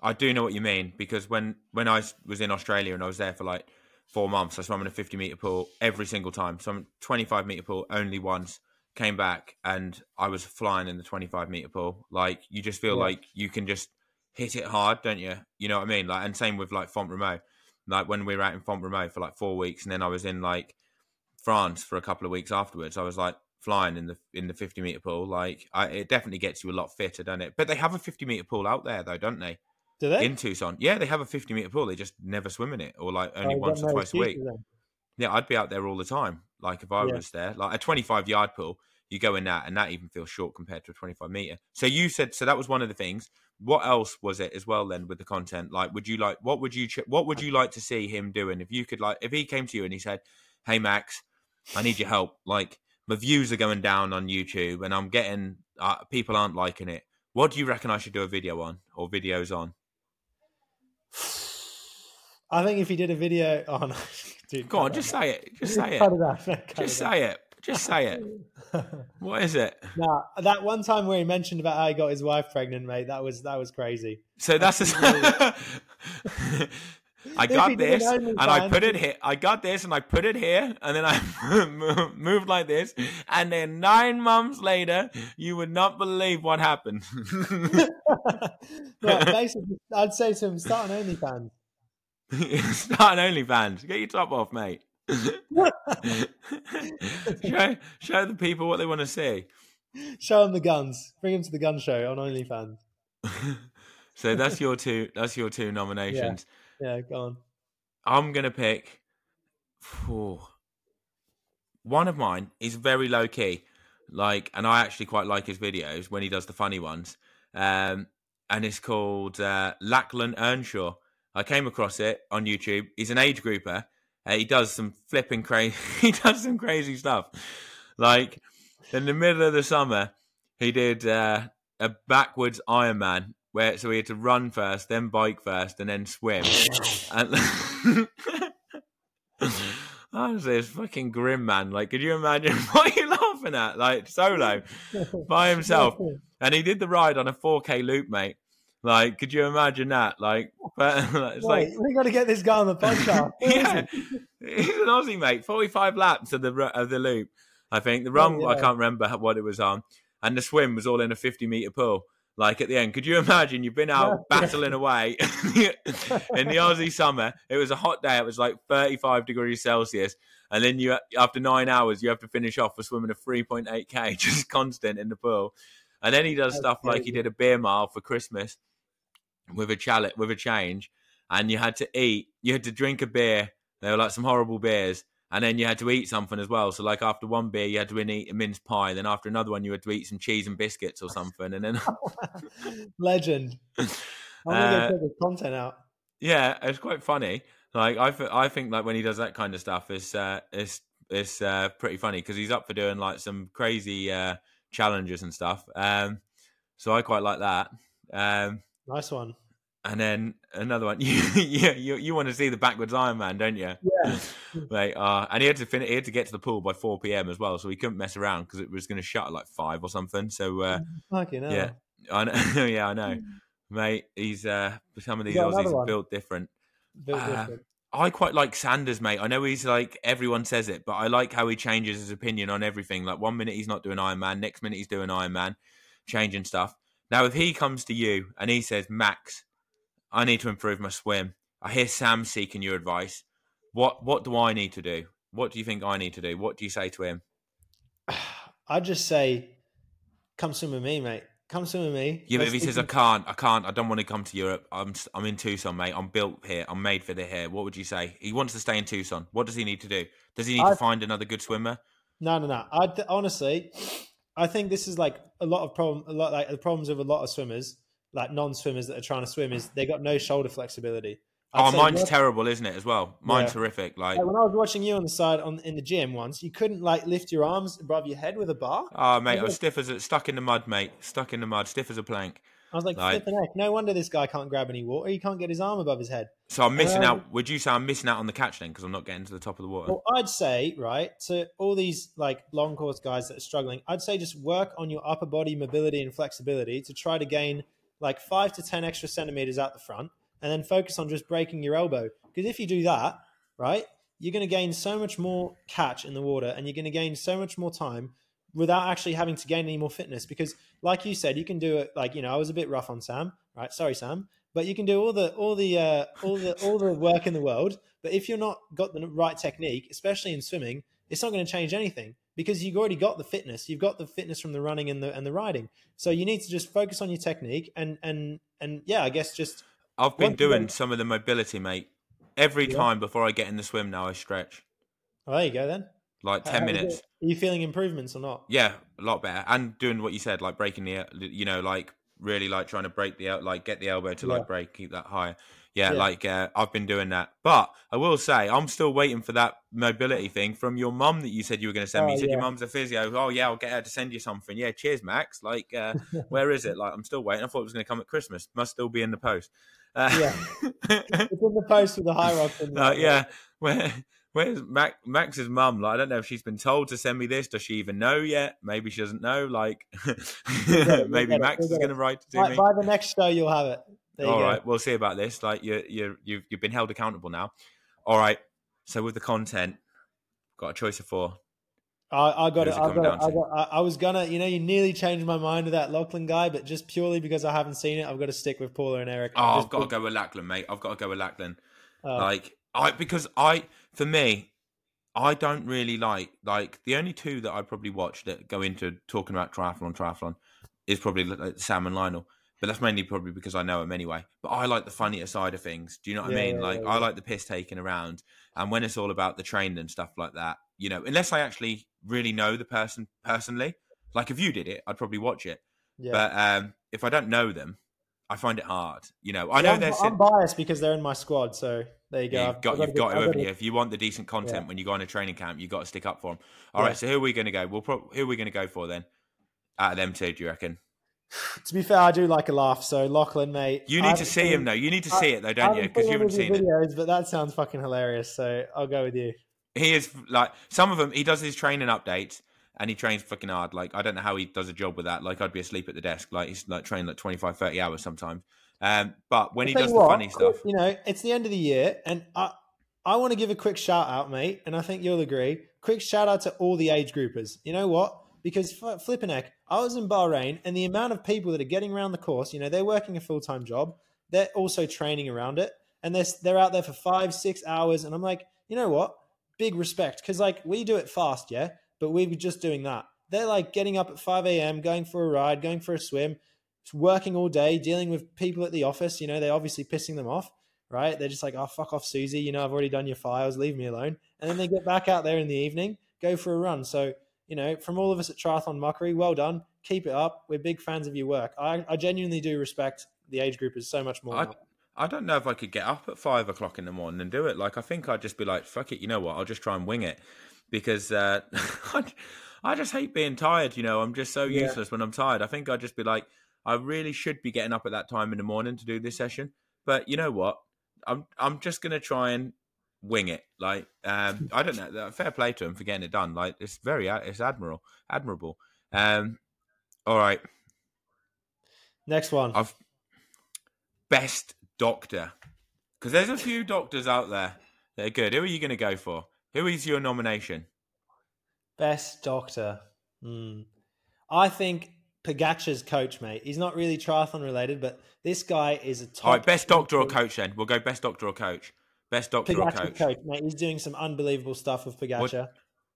I do know what you mean because when when I was in Australia and I was there for like four months, I swam in a 50 meter pool every single time. So I'm 25 meter pool only once. Came back and I was flying in the 25 meter pool. Like you just feel Yeah. like you can just hit it hard, don't you? You know what I mean? Like and same with like Font Romeu. Like when we were out in Font Romeu for like four weeks, and then I was in like France for a couple of weeks afterwards. I was like flying in the in the 50 meter pool. Like I, it definitely gets you a lot fitter, doesn't it? But they have a 50 meter pool out there though, don't they? Do they? in Tucson. Yeah, they have a 50 meter pool. They just never swim in it, or like only Oh, once or twice a week. then. Yeah, I'd be out there all the time. Like if I Yeah. was there, like a 25 yard pool, you go in that, and that even feels short compared to a 25 meter. So you said so that was one of the things. What else was it as well then with the content? Like, would you like what would you what would you like to see him doing if you could like if he came to you and he said, "Hey Max, I need your help. Like my views are going down on YouTube, and I'm getting uh, people aren't liking it. What do you reckon I should do a video on or videos on?" I think if he did a video oh, on, dude, Go on, just say it. Just say it. Cut it out. Cut Just it out. say it. Just say it. What is it? Nah, that one time where he mentioned about how he got his wife pregnant, mate, that was that was crazy. So that's a, I got this an and I put it here. I got this and I put it here and then I moved like this and then nine months later you would not believe what happened. Basically, I'd say to him, start an OnlyFans. Start an OnlyFans. Get your top off, mate. show show the people what they want to see. Show them the guns. Bring him to the gun show on OnlyFans. so that's your two. That's your two nominations. Yeah, go on. I'm gonna pick phew, one of mine. Is very low key, like, and I actually quite like his videos when he does the funny ones. Um, and it's called uh, Lachlan Earnshaw. I came across it on YouTube. He's an age grouper. Uh, he does some flipping crazy. he does some crazy stuff. Like in the middle of the summer, he did uh, a backwards Ironman where so we had to run first, then bike first, and then swim. And honestly, it's fucking grim, man. Like, could you imagine what are you laughing at? Like solo by himself, and he did the ride on a 4K loop, mate. Like, could you imagine that? Like, but it's like, we got to get this guy on the podcast. yeah, he's an Aussie, mate. 45 laps of the of the loop. I think the run. Oh, I yeah. can't remember what it was on, and the swim was all in a 50 meter pool. Like at the end, could you imagine? You've been out battling away in the Aussie summer. It was a hot day. It was like 35 degrees Celsius, and then you, after nine hours, you have to finish off with swimming a 3.8k, just constant in the pool. And then he does That's stuff like he did a beer mile for Christmas with a chalet with a change, and you had to eat. You had to drink a beer. They were like some horrible beers. And then you had to eat something as well. So, like after one beer, you had to eat a mince pie. Then after another one, you had to eat some cheese and biscuits or something. And then Legend. I'm gonna Uh, the content out. Yeah, it's quite funny. Like I, th- I think like when he does that kind of stuff, it's uh, it's it's uh, pretty funny because he's up for doing like some crazy uh, challenges and stuff. Um, so I quite like that. Um, Nice one. And then another one, you you you, you want to see the backwards Ironman, don't you? Yeah. Like, uh, and he had to finish. He had to get to the pool by four p.m. as well, so he couldn't mess around because it was going to shut at like five or something. So uh, Fucking hell. yeah, I know. yeah, I know, mate. He's uh, some of these Aussies are built different. Built Uh, different. I quite like Sanders, mate. I know he's like everyone says it, but I like how he changes his opinion on everything. Like one minute he's not doing Ironman, next minute he's doing Ironman, changing stuff. Now, if he comes to you and he says, "Max, I need to improve my swim," I hear Sam seeking your advice. What what do I need to do? What do you think I need to do? What do you say to him? I'd just say, come swim with me, mate. Come swim with me. Yeah, but if he says I can't, I can't, I don't want to come to Europe. I'm I'm in Tucson, mate. I'm built here. I'm made for the here. What would you say? He wants to stay in Tucson. What does he need to do? Does he need I- to find another good swimmer? No, no, no. I th- honestly, I think this is like a lot of problem. A lot like the problems of a lot of swimmers, like non-swimmers that are trying to swim, is they got no shoulder flexibility. I'd Oh, mine's work- terrible, isn't it? As well, mine's Yeah. horrific. Like, like, when I was watching you on the side on in the gym once, you couldn't like lift your arms above your head with a bar. oh, mate, I was stiff as a, stuck in the mud, mate. Stuck in the mud, stiff as a plank. I was like, Like-. No wonder this guy can't grab any water. He can't get his arm above his head. So I'm missing Um, out. Would you say I'm missing out on the catch then because I'm not getting to the top of the water? Well, I'd say, right, to all these like long course guys that are struggling, I'd say just work on your upper body mobility and flexibility to try to gain like five to 10 extra centimeters out the front and then focus on just breaking your elbow. Because if you do that, right, you're going to gain so much more catch in the water and you're going to gain so much more time without actually having to gain any more fitness. Because, like you said, you can do it like, you know, I was a bit rough on Sam, right? Sorry, Sam. But you can do all the all the uh, all the all the work in the world, but if you're not got the right technique, especially in swimming, it's not going to change anything because you've already got the fitness. You've got the fitness from the running and the and the riding. So you need to just focus on your technique and and and yeah, I guess just I've been doing don't- some of the mobility, mate. Every Yeah. time before I get in the swim now, I stretch oh, there you go then. like ten how minutes. Are you feeling improvements or not? Yeah, a lot better. And doing what you said, like breaking the, you know, like really like trying to break the, like get the elbow to Yeah. like break, keep that higher. Yeah, Yeah. like uh, I've been doing that. But I will say, I'm still waiting for that mobility thing from your mum that you said you were going to send me. Oh, You said your yeah. mum's a physio. Oh yeah, I'll get her to send you something. Yeah, cheers, Max. Like, uh, where is it? Like, I'm still waiting. I thought it was going to come at Christmas. Must still be in the post. Uh, Yeah. It's in the post with the in uh, yeah. Where where's Mac, Max's mum? Like, I don't know if she's been told to send me this. Does she even know yet? Maybe she doesn't know. Like, maybe Max is going to write to By, me. by the next show, you'll have it. All right, we'll see about this. Like, you you you've you've been held accountable now. All right. So with the content, got a choice of four. I, I got Who's it. it I got it. I, got, I, I was gonna, you know, you nearly changed my mind with that Lachlan guy, but just purely because I haven't seen it, I've got to stick with Paula and Eric. Oh, I've got to go with Lachlan, mate. I've got to go with Lachlan. oh, Like I because I for me, I don't really like like the only two that I probably watch that go into talking about triathlon triathlon is probably like Sam and Lionel. But that's mainly probably because I know them anyway. But I like the funnier side of things. Do you know what I mean? yeah, like yeah, I like the piss taking around, and when it's all about the training and stuff like that, you know, unless I actually really know the person personally, like if you did it, I'd probably watch it. yeah. But um, if I don't know them, I find it hard. You know, I know I'm, they're. I'm biased because they're in my squad, so there you go. You've got, you've to- got to, I've haven't to- you? If you want the decent content Yeah. when you go on a training camp, you've got to stick up for them. All right, Yeah. so who are we going to go? We'll pro- who are we going to go for then? Out of them two, do you reckon? To be fair, I do like a laugh. So Lachlan, mate, You need to see seen- him though. You need to I- see it though, I don't you? Because you haven't seen of it. videos, but that sounds fucking hilarious. So I'll go with you. He is like some of them. He does his training updates and he trains fucking hard. Like I don't know how he does a job with that. Like I'd be asleep at the desk. Like he's like training like 25, 30 hours sometimes. Um, but when he I'll does the you funny stuff, you know, it's the end of the year, and I I want to give a quick shout out, mate, and I think you'll agree. Quick shout out to all the age groupers. You know what? Because flipping heck, I was in Bahrain, and the amount of people that are getting around the course, you know, they're working a full time job, they're also training around it, and they're they're out there for five, six hours, and I'm like, you know what? Big respect, because like we do it fast, yeah, but we were just doing that. They're like getting up at five a.m., going for a ride, going for a swim, working all day, dealing with people at the office. You know, they're obviously pissing them off, right? They're just like, oh, fuck off, Susie. You know, I've already done your files. Leave me alone. And then they get back out there in the evening, go for a run. So, you know, from all of us at Triathlon Mockery, well done. Keep it up. We're big fans of your work. I, I genuinely do respect the age group is so much more. I, now. I don't know if I could get up at five o'clock in the morning and do it. Like I think I'd just be like, fuck it. You know what? I'll just try and wing it because uh, I, I just hate being tired. You know, I'm just so Yeah. useless when I'm tired. I think I'd just be like, I really should be getting up at that time in the morning to do this session. But you know what? I'm I'm just gonna try and wing it. Like um, I don't know. Fair play to him for getting it done. Like it's very it's admirable, admirable. Um, all right, Next one. I've best doctor because there's a few doctors out there that are good. Who are you going to go for? Who is your nomination? Best doctor. Hmm. I think Pogacar's coach, mate. He's not really triathlon related, but this guy is a top. All right, best doctor or coach then. We'll go best doctor or coach. Best doctor or Pogacar coach? mate. He's doing some unbelievable stuff with Pogacar.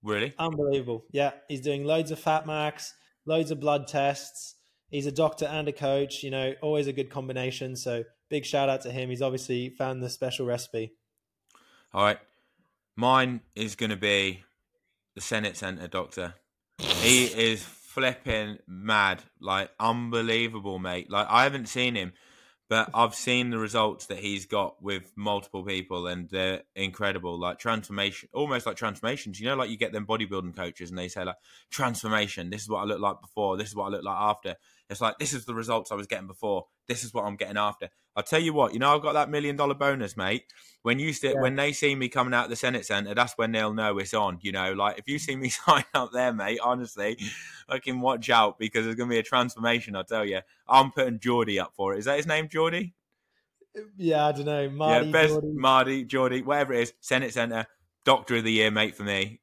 Really? Unbelievable. Yeah, he's doing loads of fat marks, loads of blood tests. He's a doctor and a coach. You know, always a good combination. So big shout out to him. He's obviously found the special recipe. All right. Mine is going to be the Senate Centre doctor. He is flipping mad, like unbelievable, mate. Like I haven't seen him, but I've seen the results that he's got with multiple people, and they're incredible. Like transformation, almost like transformations. You know, like you get them bodybuilding coaches, and they say like transformation. This is what I look like before. This is what I look like after. It's like this is the results I was getting before. This is what I'm getting after. I'll tell you what. You know, I've got that million dollar bonus, mate. When you st- Yeah. when they see me coming out of the Senate Centre, that's when they'll know it's on. You know, like if you see me sign up there, mate, honestly, I can watch out because there's going to be a transformation. I tell you, I'm putting Geordie up for it. Is that his name, Geordie? Yeah, I don't know. Marty, yeah, best Geordie. Marty, Geordie, whatever it is. Senate Centre, Doctor of the Year, mate, for me.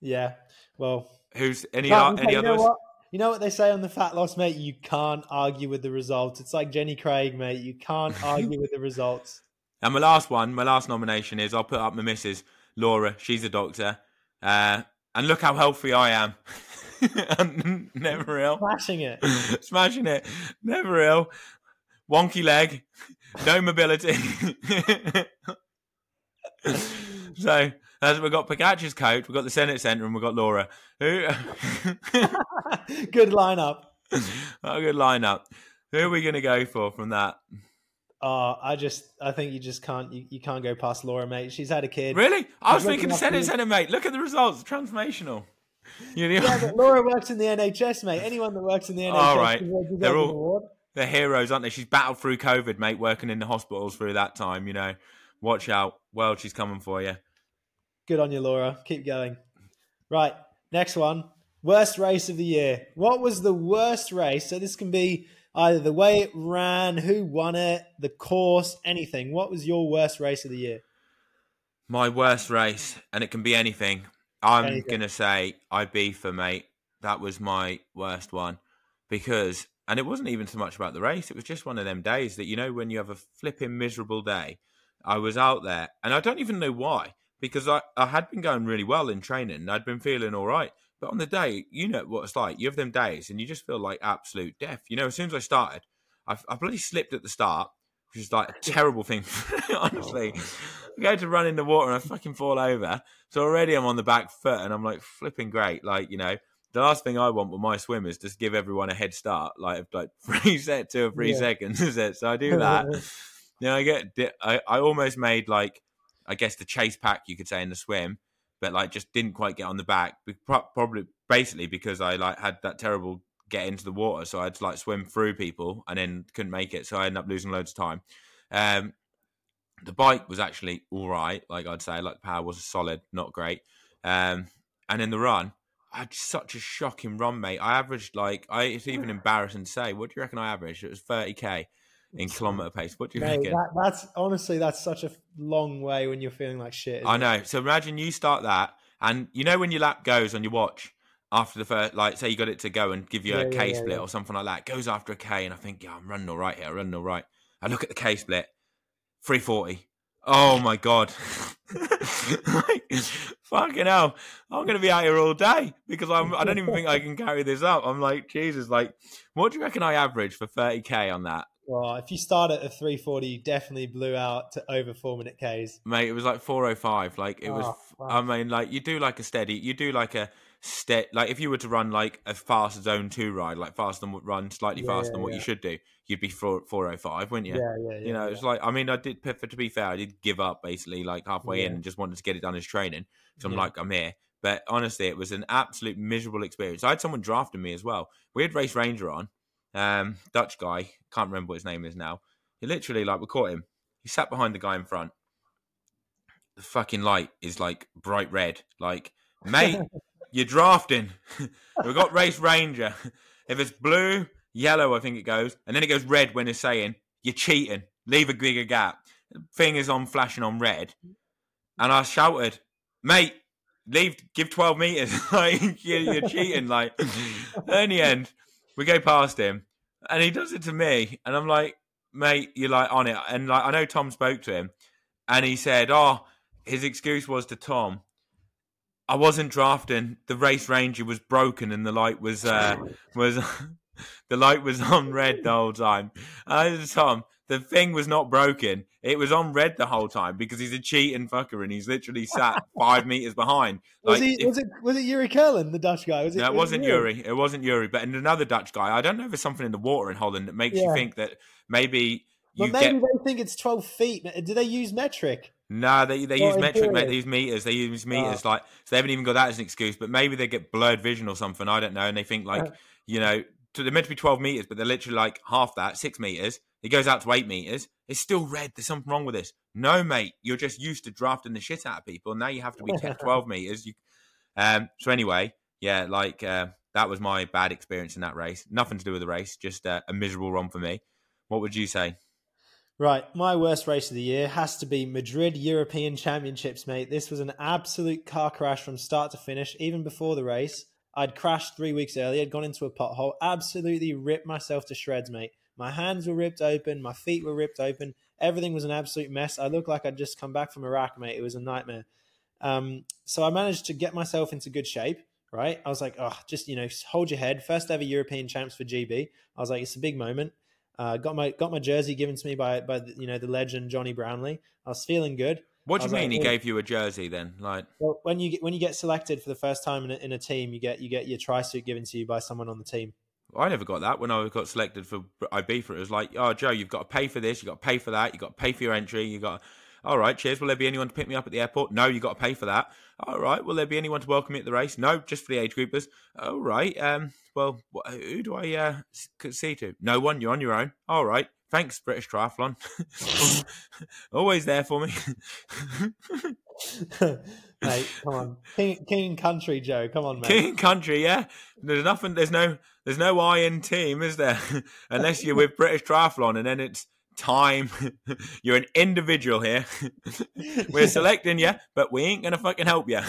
yeah. Well, Who's any But, any you know others? You know what they say on the fat loss, mate? You can't argue with the results. It's like Jenny Craig, mate. You can't argue with the results. And my last one, my last nomination is I'll put up my missus, Laura. She's a doctor. Uh, and look how healthy I am. I'm never ill. Smashing it. Smashing it. Never ill. Wonky leg. No mobility. so as we've got Pogacar's coach, we've got the Senate Centre, and we've got Laura. Who Good lineup. a good lineup. Who are we going to go for from that? Oh, I just, I think you just can't, you, you can't go past Laura, mate. She's had a kid. Really? I was She's thinking looking Senate. Centre, mate. Look at the results. Transformational. You know, Yeah, but Laura works in the NHS, mate. Anyone that works in the NHS, All right. They're all- they're heroes, aren't they? She's battled through COVID, mate, working in the hospitals through that time. You know, watch out, world, she's coming for you. Good on you, Laura. Keep going. Right, next one. Worst race of the year. What was the worst race? So this can be either the way it ran, who won it, the course, anything. What was your worst race of the year? My worst race, and it can be anything. I'm Anything. gonna say Ibiza, mate. That was my worst one because, and it wasn't even so much about the race. It was just one of them days that you know when you have a flipping miserable day. I was out there, and I don't even know why because I, I had been going really well in training. and I'd been feeling all right, but on the day, you know what it's like. You have them days, and you just feel like absolute death. You know, as soon as I started, I, I bloody slipped at the start, which is like a terrible thing. Honestly, oh, I go to run in the water and I fucking fall over. So already I'm on the back foot and I'm like flipping great. Like, you know, the last thing I want with my swim is just give everyone a head start, like like three set, two or three Yeah. seconds. Is it? So I do that. then I get, I, I almost made like, I guess the chase pack you could say in the swim, but like just didn't quite get on the back. Probably basically because I like had that terrible get into the water, so I'd like swim through people and then couldn't make it. So I ended up losing loads of time. Um, the bike was actually all right, like I'd say, like the power was solid, not great. Um, and in the run, I had such a shocking run, mate. I averaged like I it's even embarrassing to say. What do you reckon I averaged? It was thirty k in kilometer pace. What do you Mate, reckon? that, that's honestly that's such a long way when you're feeling like shit. I it? know. So imagine you start that, and you know when your lap goes on your watch after the first, like say you got it to go and give you Yeah, a yeah, yeah, split yeah. or something like that. It goes after a K, and I think, yeah, I'm running all right here. I'm running all right. I look at the K split, three forty. Oh my god! like, fucking hell! I'm gonna be out here all day because I'm. I don't even think I can carry this up. I'm like, Jesus! Like, what do you reckon I average for thirty k on that? Well, if you start at a 340, you definitely blew out to over four minute Ks. mate. It was like four oh five. Like it was. Ah, oh, fuck. I mean, like you do like a steady. You do like a step. Like if you were to run like a fast zone two ride, like faster than what run slightly Yeah, faster yeah, than what yeah. you should do, you'd be four four oh five, wouldn't you? Yeah, yeah, yeah. you know, it's like I mean, I did. For, to be fair, I did give up basically like halfway in and just wanted to get it done as training. So I'm like, I'm here. But honestly, it was an absolute miserable experience. I had someone drafting me as well. We had Race Ranger on, um, Dutch guy. Can't remember what his name is now. He literally like we caught him. He sat behind the guy in front. The fucking light is like bright red. Like, mate, you're drafting. We've got Race Ranger. If it's blue, yellow, I think it goes, and then it goes red when it's saying you're cheating. Leave a bigger gap. Thing is on flashing on red, and I shouted, "Mate, leave, give twelve meters. like you're, you're cheating." Like, in the end, we go past him, and he does it to me, and I'm like, "Mate, you're like on it." And like, I know Tom spoke to him, and he said, "Oh, his excuse was to Tom." I wasn't drafting. The race ranger was broken, and the light was uh, was the light was on red the whole time. I said, Tom, the thing was not broken. It was on red the whole time because he's a cheating fucker and he's literally sat five meters behind. Was, he, if, was it was it Yuri Keulen, the Dutch guy? Was it, no, it wasn't Yuri. It wasn't Yuri, but another Dutch guy. I don't know if there's something in the water in Holland that makes yeah. you think that maybe You but maybe get... they think it's 12 feet. Do they use metric? No, they they use metric, mate. They use meters. They use ah. meters. Oh. Like so, they haven't even got that as an excuse. But maybe they get blurred vision or something. I don't know. And they think like, ah. you know, they're meant to be 12 meters, but they're literally like half that, six meters. It goes out to eight meters. It's still red. There's something wrong with this. No, mate. You're just used to drafting the shit out of people. Now you have to be 12 meters. You, um. So anyway, yeah, like uh, that was my bad experience in that race. Nothing to do with the race. Just uh, a miserable run for me. What would you say? Right, my worst race of the year has to be Madrid European Championships, mate. This was an absolute car crash from start to finish, even before the race. I'd crashed three weeks earlier, had gone into a pothole, absolutely ripped myself to shreds, mate. My hands were ripped open, my feet were ripped open, everything was an absolute mess. I looked like I'd just come back from Iraq, mate. It was a nightmare. Um, so I managed to get myself into good shape, right? I was like, oh, just, you know, hold your head. First ever European champs for GB. I was like, it's a big moment. Uh, got my got my jersey given to me by by the, you know the legend Jonny Brownlee. I was feeling good. What do you mean like, he gave you a jersey then? Like well, when you get when you get selected for the first time in a, in a team, you get you get your tri suit given to you by someone on the team. I never got that when I got selected for Ibiza. It was like, oh Joe, you've got to pay for this, you've got to pay for that, you've got to pay for your entry, you got. All right, cheers. Will there be anyone to pick me up at the airport? No, you've got to pay for that. All right. Will there be anyone to welcome me at the race? No, just for the age groupers. All right. Um. Well, who do I uh, see to? No one. You're on your own. All right. Thanks, British Triathlon. Always there for me. mate, come on, King, King Country, Joe. Come on, mate. King Country, yeah. There's nothing. There's no. There's no I in team, is there? Unless you're with British Triathlon, and then it's time. You're an individual here. We're selecting you, but we ain't gonna fucking help you.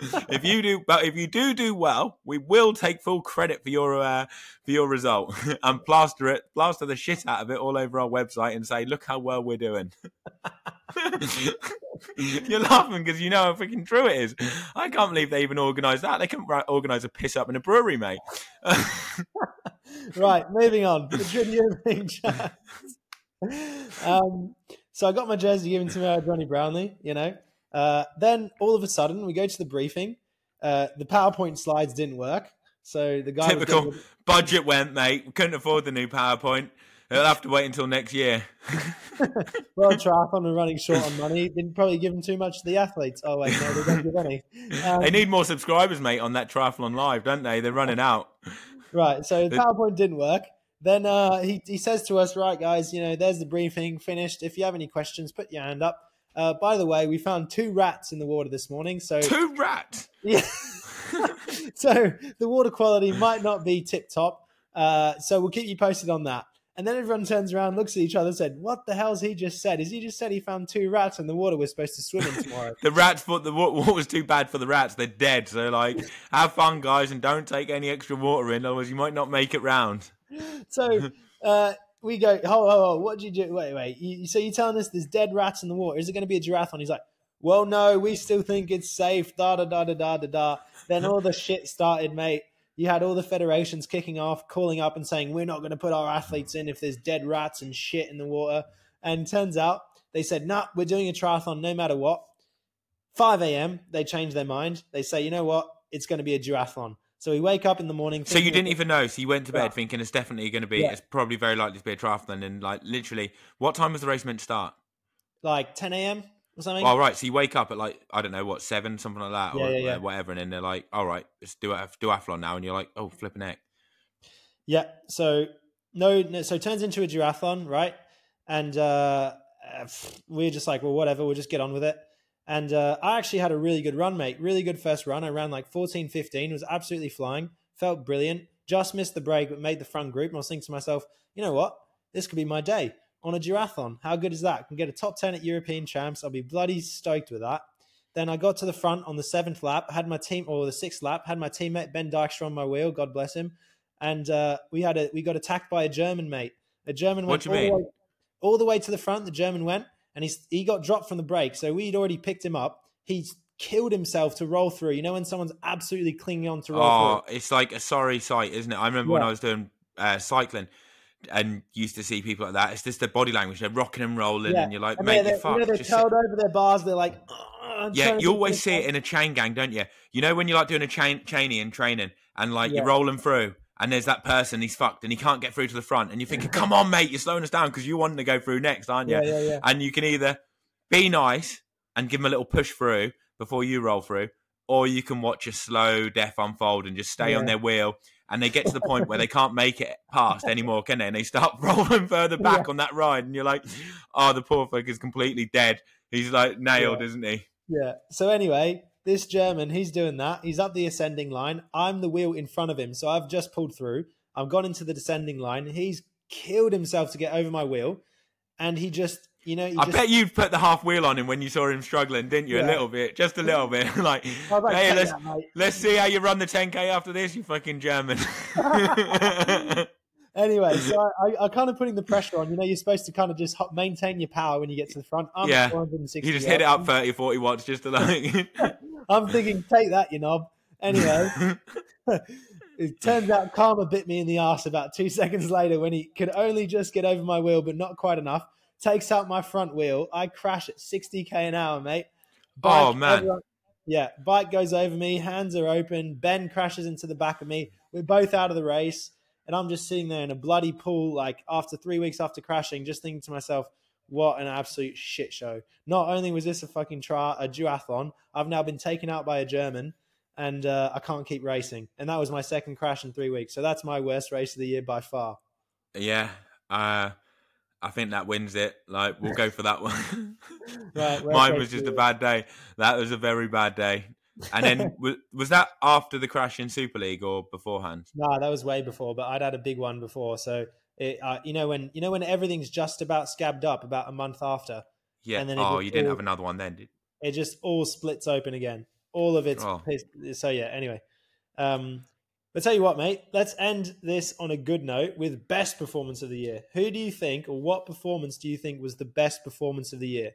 If you do, but if you do do well, we will take full credit for your uh, for your result and plaster it, plaster the shit out of it all over our website and say, look how well we're doing. You're laughing because you know how freaking true it is. I can't believe they even organised that. They couldn't organise a piss up in a brewery, mate. right, moving on. Um, so I got my jersey given to me by Jonny Brownlee, you know. Uh, then all of a sudden, we go to the briefing. Uh, the PowerPoint slides didn't work. So the guy typical getting... budget went, mate. We couldn't afford the new PowerPoint. They'll have to wait until next year. well, triathlon are running short on money. Didn't probably give them too much to the athletes. Oh wait, no, they don't give any. Um, they need more subscribers, mate, on that triathlon live, don't they? They're running out. Right. So the PowerPoint didn't work. Then uh, he, he says to us, right, guys, you know, there's the briefing finished. If you have any questions, put your hand up. Uh, by the way, we found two rats in the water this morning. So two rats. Yeah. so the water quality might not be tip top. Uh, so we'll keep you posted on that. And then everyone turns around, looks at each other, and said, "What the hell's he just said? Is he just said he found two rats in the water we're supposed to swim in tomorrow?" the rats thought the water was too bad for the rats. They're dead. So like, have fun, guys, and don't take any extra water in, otherwise you might not make it round so uh, we go, oh, oh, oh, what did you do? Wait, wait. You, so you're telling us there's dead rats in the water? Is it going to be a giraffe? he's like, well, no, we still think it's safe. Da da da da da da da. Then all the shit started, mate. You had all the federations kicking off, calling up and saying we're not going to put our athletes in if there's dead rats and shit in the water. And turns out they said, nah, we're doing a triathlon no matter what. 5 a.m. They change their mind. They say, you know what? It's going to be a duathlon. So we wake up in the morning. So you didn't even know. So you went to bed yeah. thinking it's definitely going to be. Yeah. It's probably very likely to be a triathlon. And like literally, what time was the race meant to start? Like 10 a.m. or something. All right. So you wake up at like I don't know what seven, something like that, yeah, or yeah, whatever, and then they're like, "All right, let's do a duathlon now," and you're like, "Oh, flipping heck." Yeah. So no, no so it turns into a duathlon, right? And uh, we're just like, well, whatever. We'll just get on with it. And uh, I actually had a really good run, mate. Really good first run. I ran like 14, 15, was absolutely flying, felt brilliant. Just missed the break, but made the front group. And I was thinking to myself, you know what? This could be my day on a duathlon. How good is that? I can get a top 10 at European champs. I'll be bloody stoked with that. Then I got to the front on the seventh lap, had my team, or the sixth lap, had my teammate Ben Dijkstra on my wheel, God bless him. And uh, we had a we got attacked by a German mate. A German went all the, way, all the way to the front. The German went, and he's he got dropped from the break. So we'd already picked him up. He's killed himself to roll through. You know when someone's absolutely clinging on to roll Oh, through. it's like a sorry sight, isn't it? I remember when I was doing uh, cycling and used to see people like that. It's just the body language. They're rocking and rolling, Yeah. and you're like, And mate, you're they're- you know, they're Just sit- curled over their bars. They're like, and Yeah, you always see it in a chain gang, don't you? You know when you're like doing a chain chainy in training and like Yeah. you're rolling through and there's that person he's fucked and he can't get through to the front and you're thinking, come on, mate, you're slowing us down because you want to go through next, aren't you? Yeah, yeah, yeah. And you can either be nice and give him a little push through before you roll through, or you can watch a slow death unfold and just stay on their wheel. And they get to the point where they can't make it past anymore, can they? And they start rolling further back on that ride, and you're like, "Oh, the poor fuck is completely dead. He's like nailed, isn't he?" Yeah. So anyway, this German, he's doing that. He's up the ascending line. I'm the wheel in front of him. So I've just pulled through. I've gone into the descending line. He's killed himself to get over my wheel. And he just, you know, he I just, bet you put the half wheel on him when you saw him struggling, didn't you? A little bit, just a little bit. like, I was like, hey, let's that, let's see how you run the 10k after this, you fucking German. Anyway, so I, I, kind of putting the pressure on. You know, you're supposed to kind of just maintain your power when you get to the front. I'm Yeah. 460 you just hit it up 30, 40 watts just to like. I'm thinking, take that, you knob. Anyway, it turns out Karma bit me in the ass about two seconds later when he could only just get over my wheel, but not quite enough. Takes out my front wheel. I crash at 60k an hour, mate. Oh, man. yeah, bike goes over me. Hands are open. Ben crashes into the back of me. We're both out of the race, and I'm just sitting there in a bloody pool, like after three weeks after crashing, just thinking to myself, what an absolute shit show. Not only was this a fucking tri- a duathlon, I've now been taken out by a German and uh, I can't keep racing. And that was my second crash in three weeks. So that's my worst race of the year by far. yeah, uh, I think that wins it. Like, we'll go for that one. Right, Mine was just a bad day. That was a very bad day. And then was, was that after the crash in Super League or beforehand? No, that was way before, but I'd had a big one before. So it, uh, you know when you know when everything's just about scabbed up about a month after, Yeah. And then oh, you didn't all- have another one then, did it just all splits open again. All of it's Oh. so yeah. Anyway, um, but tell you what, mate. Let's end this on a good note with best performance of the year. Who do you think, or what performance do you think was the best performance of the year?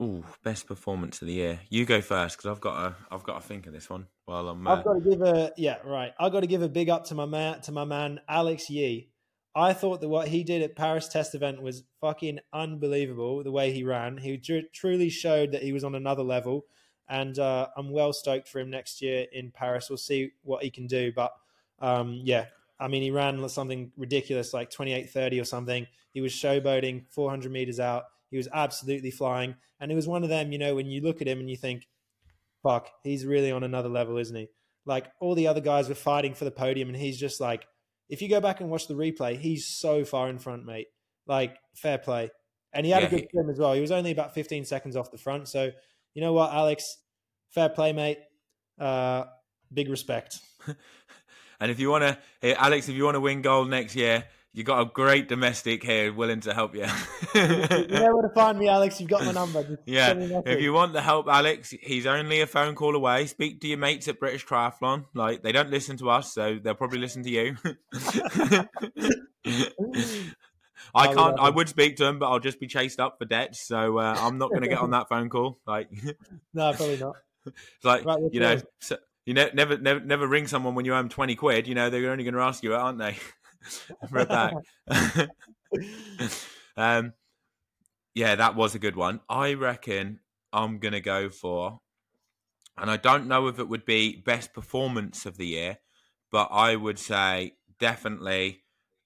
Ooh, best performance of the year. You go first because I've got to. I've got to think of this one while I'm. Uh, I've got to give a yeah right. I've got to give a big up to my man to my man Alex Yee. I thought that what he did at Paris Test Event was fucking unbelievable. The way he ran, he tr- truly showed that he was on another level, and uh, I'm well stoked for him next year in Paris. We'll see what he can do, but um, yeah, I mean he ran something ridiculous like 28:30 or something. He was showboating 400 meters out. He was absolutely flying, and it was one of them. You know, when you look at him and you think, fuck, he's really on another level, isn't he? Like all the other guys were fighting for the podium, and he's just like, if you go back and watch the replay, he's so far in front, mate. Like fair play, and he had Yeah, a good he- as well. He was only about 15 seconds off the front, so you know what, Alex, fair play, mate. Uh, big respect. and if you want to, hey, Alex, if you want to win gold next year, you got a great domestic here willing to help you. you know where to find me, Alex. You've got my number. Just Yeah, send me a if you want the help, Alex, he's only a phone call away. Speak to your mates at British Triathlon. Like they don't listen to us, so they'll probably listen to you. I can't. I would speak to him, but I'll just be chased up for debts. So uh, I'm not going to get on that phone call. Like, no, probably not. It's like Right, you know, so, you ne- never, never, never ring someone when you owe them twenty quid. You know, they're only going to ask you, it, aren't they? for it back. um, yeah, that was a good one. I reckon I'm gonna go for, and I don't know if it would be best performance of the year, but I would say definitely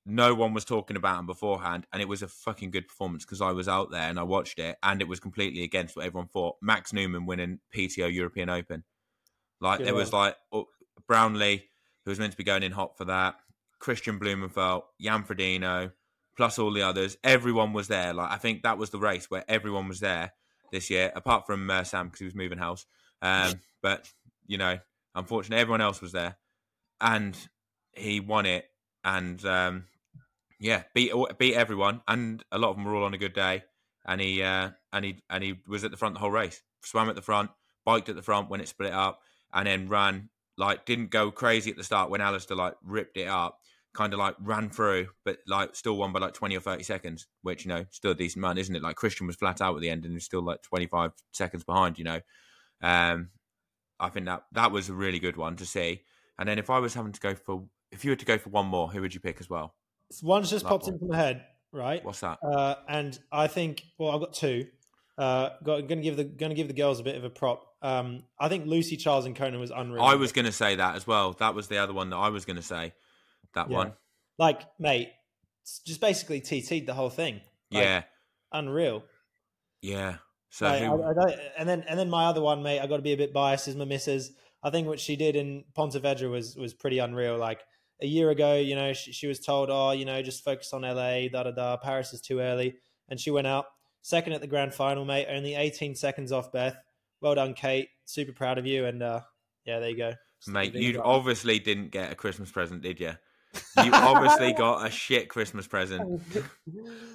no one was talking about him beforehand, and it was a fucking good performance because I was out there and I watched it, and it was completely against what everyone thought. Max Neumann winning PTO European Open, like Good there one. was like oh, Brownlee, who was meant to be going in hot for that. Kristian Blummenfelt, Jan Frodeno, plus all the others. Everyone was there. Like I think that was the race where everyone was there this year, apart from uh, Sam because he was moving house. Um, but you know, unfortunately, everyone else was there, and he won it. And um, yeah, beat beat everyone, and a lot of them were all on a good day. And he uh, and he and he was at the front the whole race. Swam at the front, biked at the front when it split up, and then ran like didn't go crazy at the start when Alistair like ripped it up kind of like ran through, but like still won by like 20 or 30 seconds, which, you know, still a decent run, isn't it? Like Kristian was flat out at the end and was still like 25 seconds behind, you know. Um, I think that that was a really good one to see. And then if I was having to go for, if you were to go for one more, who would you pick as well? One's just popped one. into my head, right? What's that? Uh, and I think, well, I've got two. Uh, got, gonna give the gonna give the girls a bit of a prop. Um, I think Lucy Charles and Kona was unreal. I was going to say that as well. That was the other one that I was going to say. That Yeah. one. like, mate, just basically TT'd the whole thing. Like, Yeah. unreal. Yeah. So Like, who, I, I and then and then my other one, mate, I got to be a bit biased. Is my missus. I think what she did in Pontevedra was was pretty unreal. Like a year ago, you know, she, she was told, oh, you know, just focus on LA, da da da. Paris is too early, and she went out second at the grand final, mate. Only 18 seconds off Beth. Well done, Kate. Super proud of you. And uh, yeah, there you go. Just mate, you obviously didn't get a Christmas present, did you? You obviously got a shit Christmas present.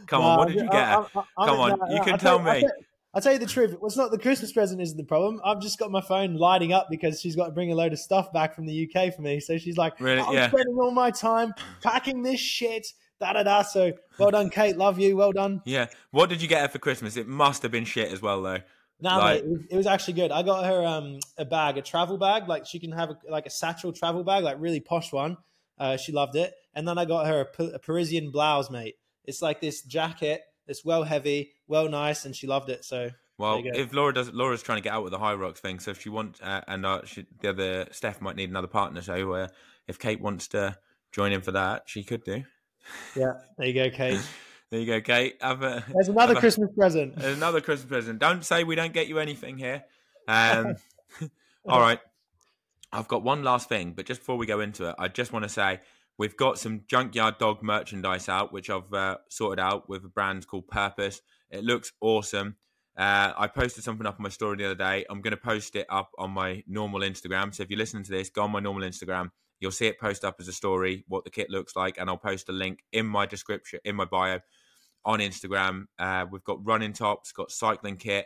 Come on, what did you get? I- I- I- Come on, no, you can tell me. I'll tell, you the truth. It's not the Christmas present isn't the problem. I've just got my phone lighting up because she's got to bring a load of stuff back from the UK for me. So she's like, Really? I'm Yeah. spending all my time packing this shit. Da da da. So well done, Kate. Love you. Well done. Yeah. What did you get her for Christmas? It must have been shit as well, though. No, Like- mate, it was, it was actually good. I got her um, a bag, a travel bag. Like she can have a, like a satchel travel bag, like really posh one. Uh, she loved it. And then I got her a, Parisian blouse, mate. It's like this jacket. It's well heavy, well nice, and she loved it. So Well, There you go. if Laura does, Laura's trying to get out with the Hyrox thing. So if she wants, uh, and uh, she, the other Steph might need another partner. So uh, if Kate wants to join in for that, she could do. yeah, there you go, Kate. There you go, Kate. Have a, There's another have a- Christmas present. another Christmas present. Don't say we don't get you anything here. Um, all right. I've got one last thing, but just before we go into it, I just want to say we've got some Junkyard Dog merchandise out, which I've uh, sorted out with a brand called Purpose. It looks awesome. Uh, I posted something up on my story the other day. I'm going to post it up on my normal Instagram. So if you're listening to this, go on my normal Instagram. You'll see it post up as a story what the kit looks like, and I'll post a link in my description, in my bio, on Instagram. Uh, we've got running tops, got cycling kit,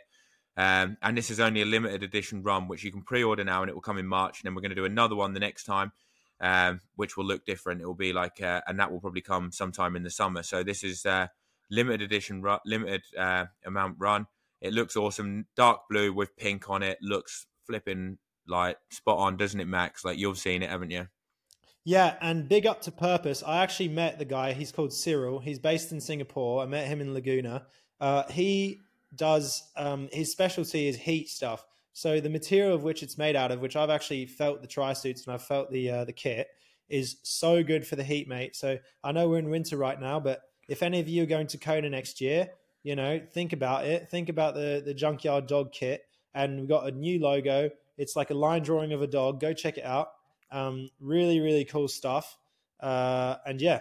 um, and this is only a limited edition run, which you can pre-order now, and it will come in March. And then we're going to do another one the next time, um, which will look different. It will be like, uh, and that will probably come sometime in the summer. So this is uh, limited edition, ru- limited uh, amount run. It looks awesome, dark blue with pink on it. Looks flipping like spot on, doesn't it, Max? Like you've seen it, haven't you? Yeah, and big up to Purpose. I actually met the guy. He's called Cyril. He's based in Singapore. I met him in Laguna. Uh, he does um, his specialty is heat stuff. So the material of which it's made out of, which I've actually felt the tri suits and I've felt the uh, the kit, is so good for the heat, mate. So I know we're in winter right now, but if any of you are going to Kona next year, you know, think about it. Think about the the junkyard dog kit, and we've got a new logo. It's like a line drawing of a dog. Go check it out. Um, really, really cool stuff. Uh, and yeah,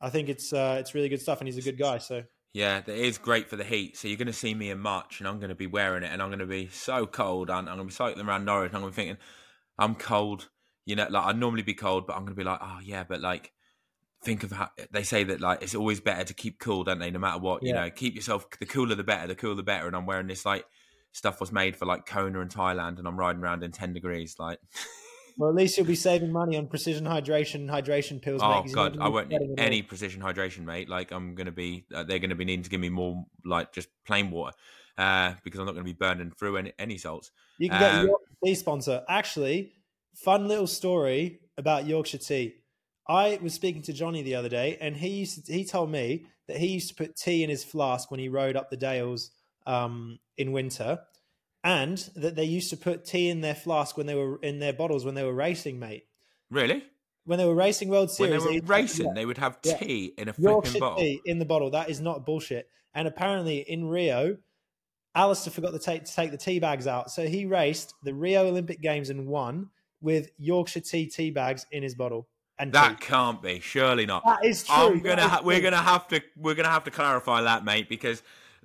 I think it's uh, it's really good stuff, and he's a good guy. So Yeah, that is great for the heat. So you're going to see me in March, and I'm going to be wearing it, and I'm going to be so cold. And I'm going to be cycling around Norwich, and I'm going to be thinking, I'm cold. You know, like I'd normally be cold, but I'm going to be like, oh yeah, but like, think of how they say that like it's always better to keep cool, don't they? No matter what, you know, keep yourself the cooler the better, the cooler the better. And I'm wearing this like stuff was made for like Kona and Thailand, and I'm riding around in 10 degrees, like. well, at least you'll be saving money on precision hydration, hydration pills. mate, Oh you're god, I won't need sweating at all. any precision hydration, mate. Like I'm gonna be, uh, they're gonna be needing to give me more, like just plain water, uh, because I'm not gonna be burning through any, any salts. You can get Um, York tea sponsor. Actually, fun little story about Yorkshire tea. I was speaking to Johnny the other day, and he used to, he told me that he used to put tea in his flask when he rode up the Dales um, in winter, and that they used to put tea in their flask when they were in their bottles when they were racing, mate. Really? When they were racing World Series, When they were racing, yeah. they would have Yeah. tea in a Yorkshire bottle. tea in the bottle. That is not bullshit. And apparently in Rio, Alistair forgot to take to take the tea bags out. So he raced the Rio Olympic Games and won with Yorkshire tea tea bags in his bottle. And That tea. can't be, surely not. that is true. I'm gonna, is we're true. gonna have to, we're gonna have to clarify that, mate, because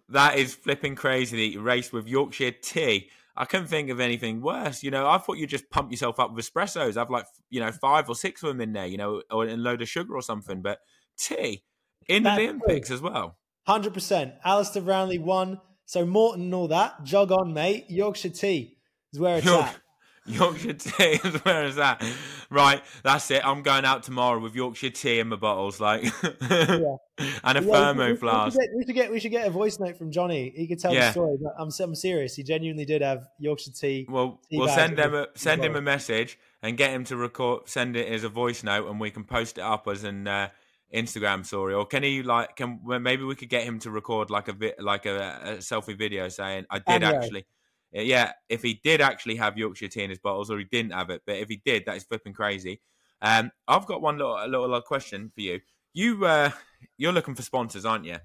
that is flipping crazy that you raced with Yorkshire tea. I couldn't think of anything worse. You know, I thought you just pump yourself up with espressos, have like, you know, five or six of them in there, you know, or a load of sugar or something. But tea in the Olympics as well. Hundred percent. Alistair Brownlee won. So Morton and all that. Jog on, mate. Yorkshire tea is where it's York- at. Yorkshire tea is where is that? right, that's it. I'm going out tomorrow with Yorkshire tea in my bottles, like, and a Yeah, we- thermo we, we, flask. should get, we should get we should get a voice note from Johnny. He could tell Yeah. the story. But I'm I'm serious. He genuinely did have Yorkshire tea. Well, tea we'll send them a send him a message and get him to record, send it as a voice note, and we can post it up as an uh, Instagram story. Or can he like? Can maybe we could get him to record like a bit like a, a selfie video saying, "I did actually." Yeah, if he did actually have Yorkshire tea in his bottles, or he didn't have it, but if he did, that is flipping crazy. Um, I've got one little a little question for you. You uh, you're looking for sponsors, aren't you?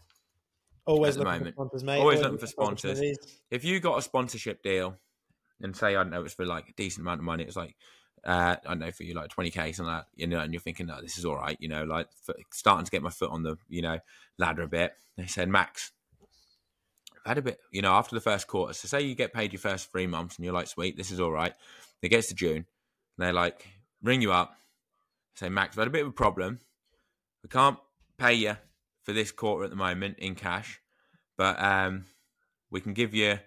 Always at the looking moment. for sponsors, mate. Always looking for sponsors. if you got a sponsorship deal and say I don't know it's for like a decent amount of money, it's like uh, I don't know for you like twenty k something like that, you know, and you're thinking, oh, this is all right, you know, like starting to get my foot on the you know ladder a bit. They said, Max, had a bit, you know, after the first quarter. So say you get paid your first three months, and you're like, sweet, this is all right. It gets to June, they're like, ring you up, say, Max, I've had a bit of a problem. We can't pay you for this quarter at the moment in cash, but um, we can give you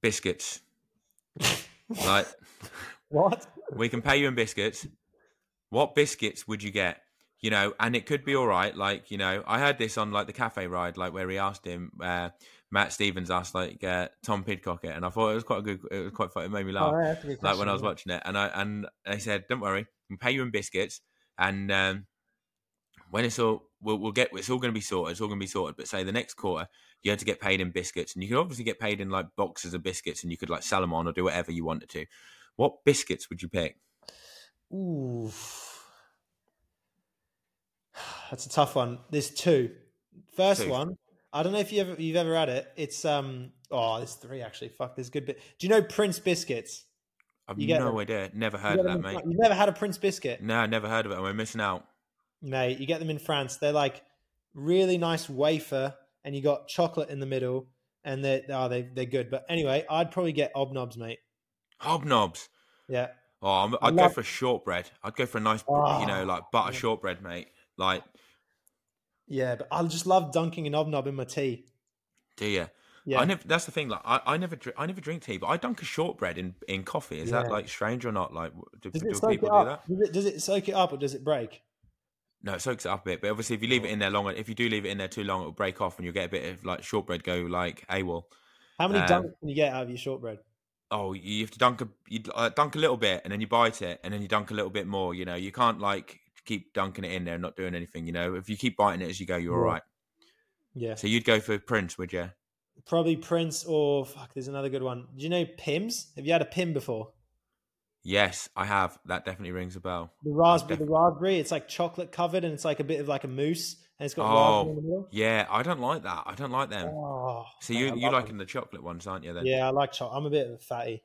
biscuits. like What? we can pay you in biscuits. What biscuits would you get? You know, and it could be all right. Like you know, I heard this on like the cafe ride, like where he asked him. Uh, Matt Stephens asked like uh, Tom Pidcock it, and I thought it was quite a good. It was quite funny. It made me laugh Oh, yeah, that's like when I was yeah. watching it, and I and they said, "Don't worry, we pay you in biscuits, and um, when it's all, we'll, we'll get it's all going to be sorted. It's all going to be sorted. But say the next quarter, you had to get paid in biscuits, and you could obviously get paid in like boxes of biscuits, and you could like sell them on or do whatever you wanted to. What biscuits would you pick? Ooh, that's a tough one. There's two. First Two. one, I don't know if you ever you've ever had it. It's um oh, there's three actually. Fuck, there's good bit. Do you know Prince biscuits? I've You no them. idea. Never heard of that, mate. You've never had a Prince biscuit, No, never heard of it. Am I missing out? mate? You get them in France. They're like really nice wafer, and you got chocolate in the middle, and they're oh, they they're good. But anyway, I'd probably get obnobs, mate. Hobnobs. Yeah, Oh, I'm, I I'd go for shortbread. I'd go for a nice, you know, Oh, like butter yeah. shortbread, mate. Like, yeah. But I just love dunking an obnob in my tea. do you? Yeah, I never. That's the thing. Like, I, I never, drink, I never drink tea, but I dunk a shortbread in, in coffee. Is that like strange or not? Like, do, do people do that? Does it, does it soak it up or does it break? No, it soaks it up a bit. But obviously, if you leave it in there long, if you do leave it in there too long, it'll break off, and you'll get a bit of like shortbread go like AWOL. How many Um, dunks can you get out of your shortbread? Oh, you have to dunk a you uh, dunk a little bit, and then you bite it, and then you dunk a little bit more. You know, you can't like keep dunking it in there and not doing anything. You know, if you keep biting it as you go, you're all right. Yeah. So you'd go for Prince, would you? probably Prince or fuck. There's another good one. Do you know Pims? Have you had a Pim before? Yes, I have. That definitely rings a bell. The raspberry, def- the raspberry. It's like chocolate covered, and it's like a bit of like a mousse, and it's got Oh, raspberry in the middle. Yeah, I don't like that. I don't like them. Oh, so mate, you you liking them. the chocolate ones, aren't you? Then Yeah, I like chocolate. I'm a bit of a fatty.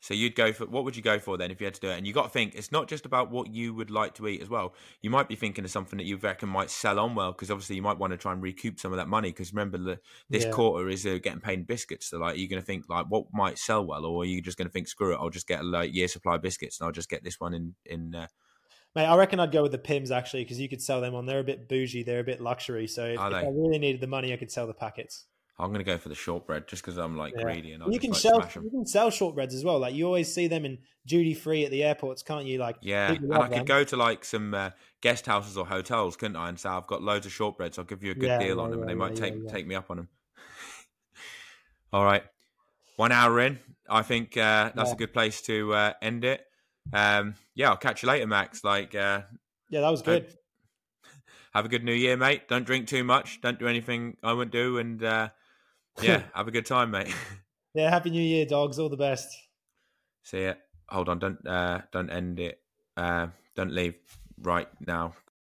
So you'd go for what would you go for then if you had to do it? And you got to think it's not just about what you would like to eat as well. You might be thinking of something that you reckon might sell on well because obviously you might want to try and recoup some of that money. Because remember, the, this Yeah. quarter is uh, getting paid in biscuits. So like, are you going to think like what might sell well, or are you just going to think screw it? I'll just get a like year supply of biscuits and I'll just get this one in in. Uh, Mate, I reckon I'd go with the Pims actually because you could sell them on. They're a bit bougie. They're a bit luxury. So if, if? I really needed the money, I could sell the packets. I'm going to go for the shortbread just because I'm like Yeah. greedy and I'll you can like, sell you can sell shortbreads as well. Like you always see them in duty free at the airports, can't you? Like Yeah, and I love could go to like some uh, guest houses or hotels, couldn't I? And say I've got loads of shortbreads. I'll give you a good Yeah, deal yeah, on them, and they might take take me up on them. All right, one hour in, I think uh, that's a good place to uh, end it. Um, yeah, I'll catch you later, Max. Like, uh, Yeah, that was good. have a good New Year, mate. Don't drink too much. Don't do anything I wouldn't do, and uh, yeah, have a good time, mate. Yeah, happy New Year, dogs. All the best. See ya. Hold on, don't uh, don't end it. Uh, don't leave right now.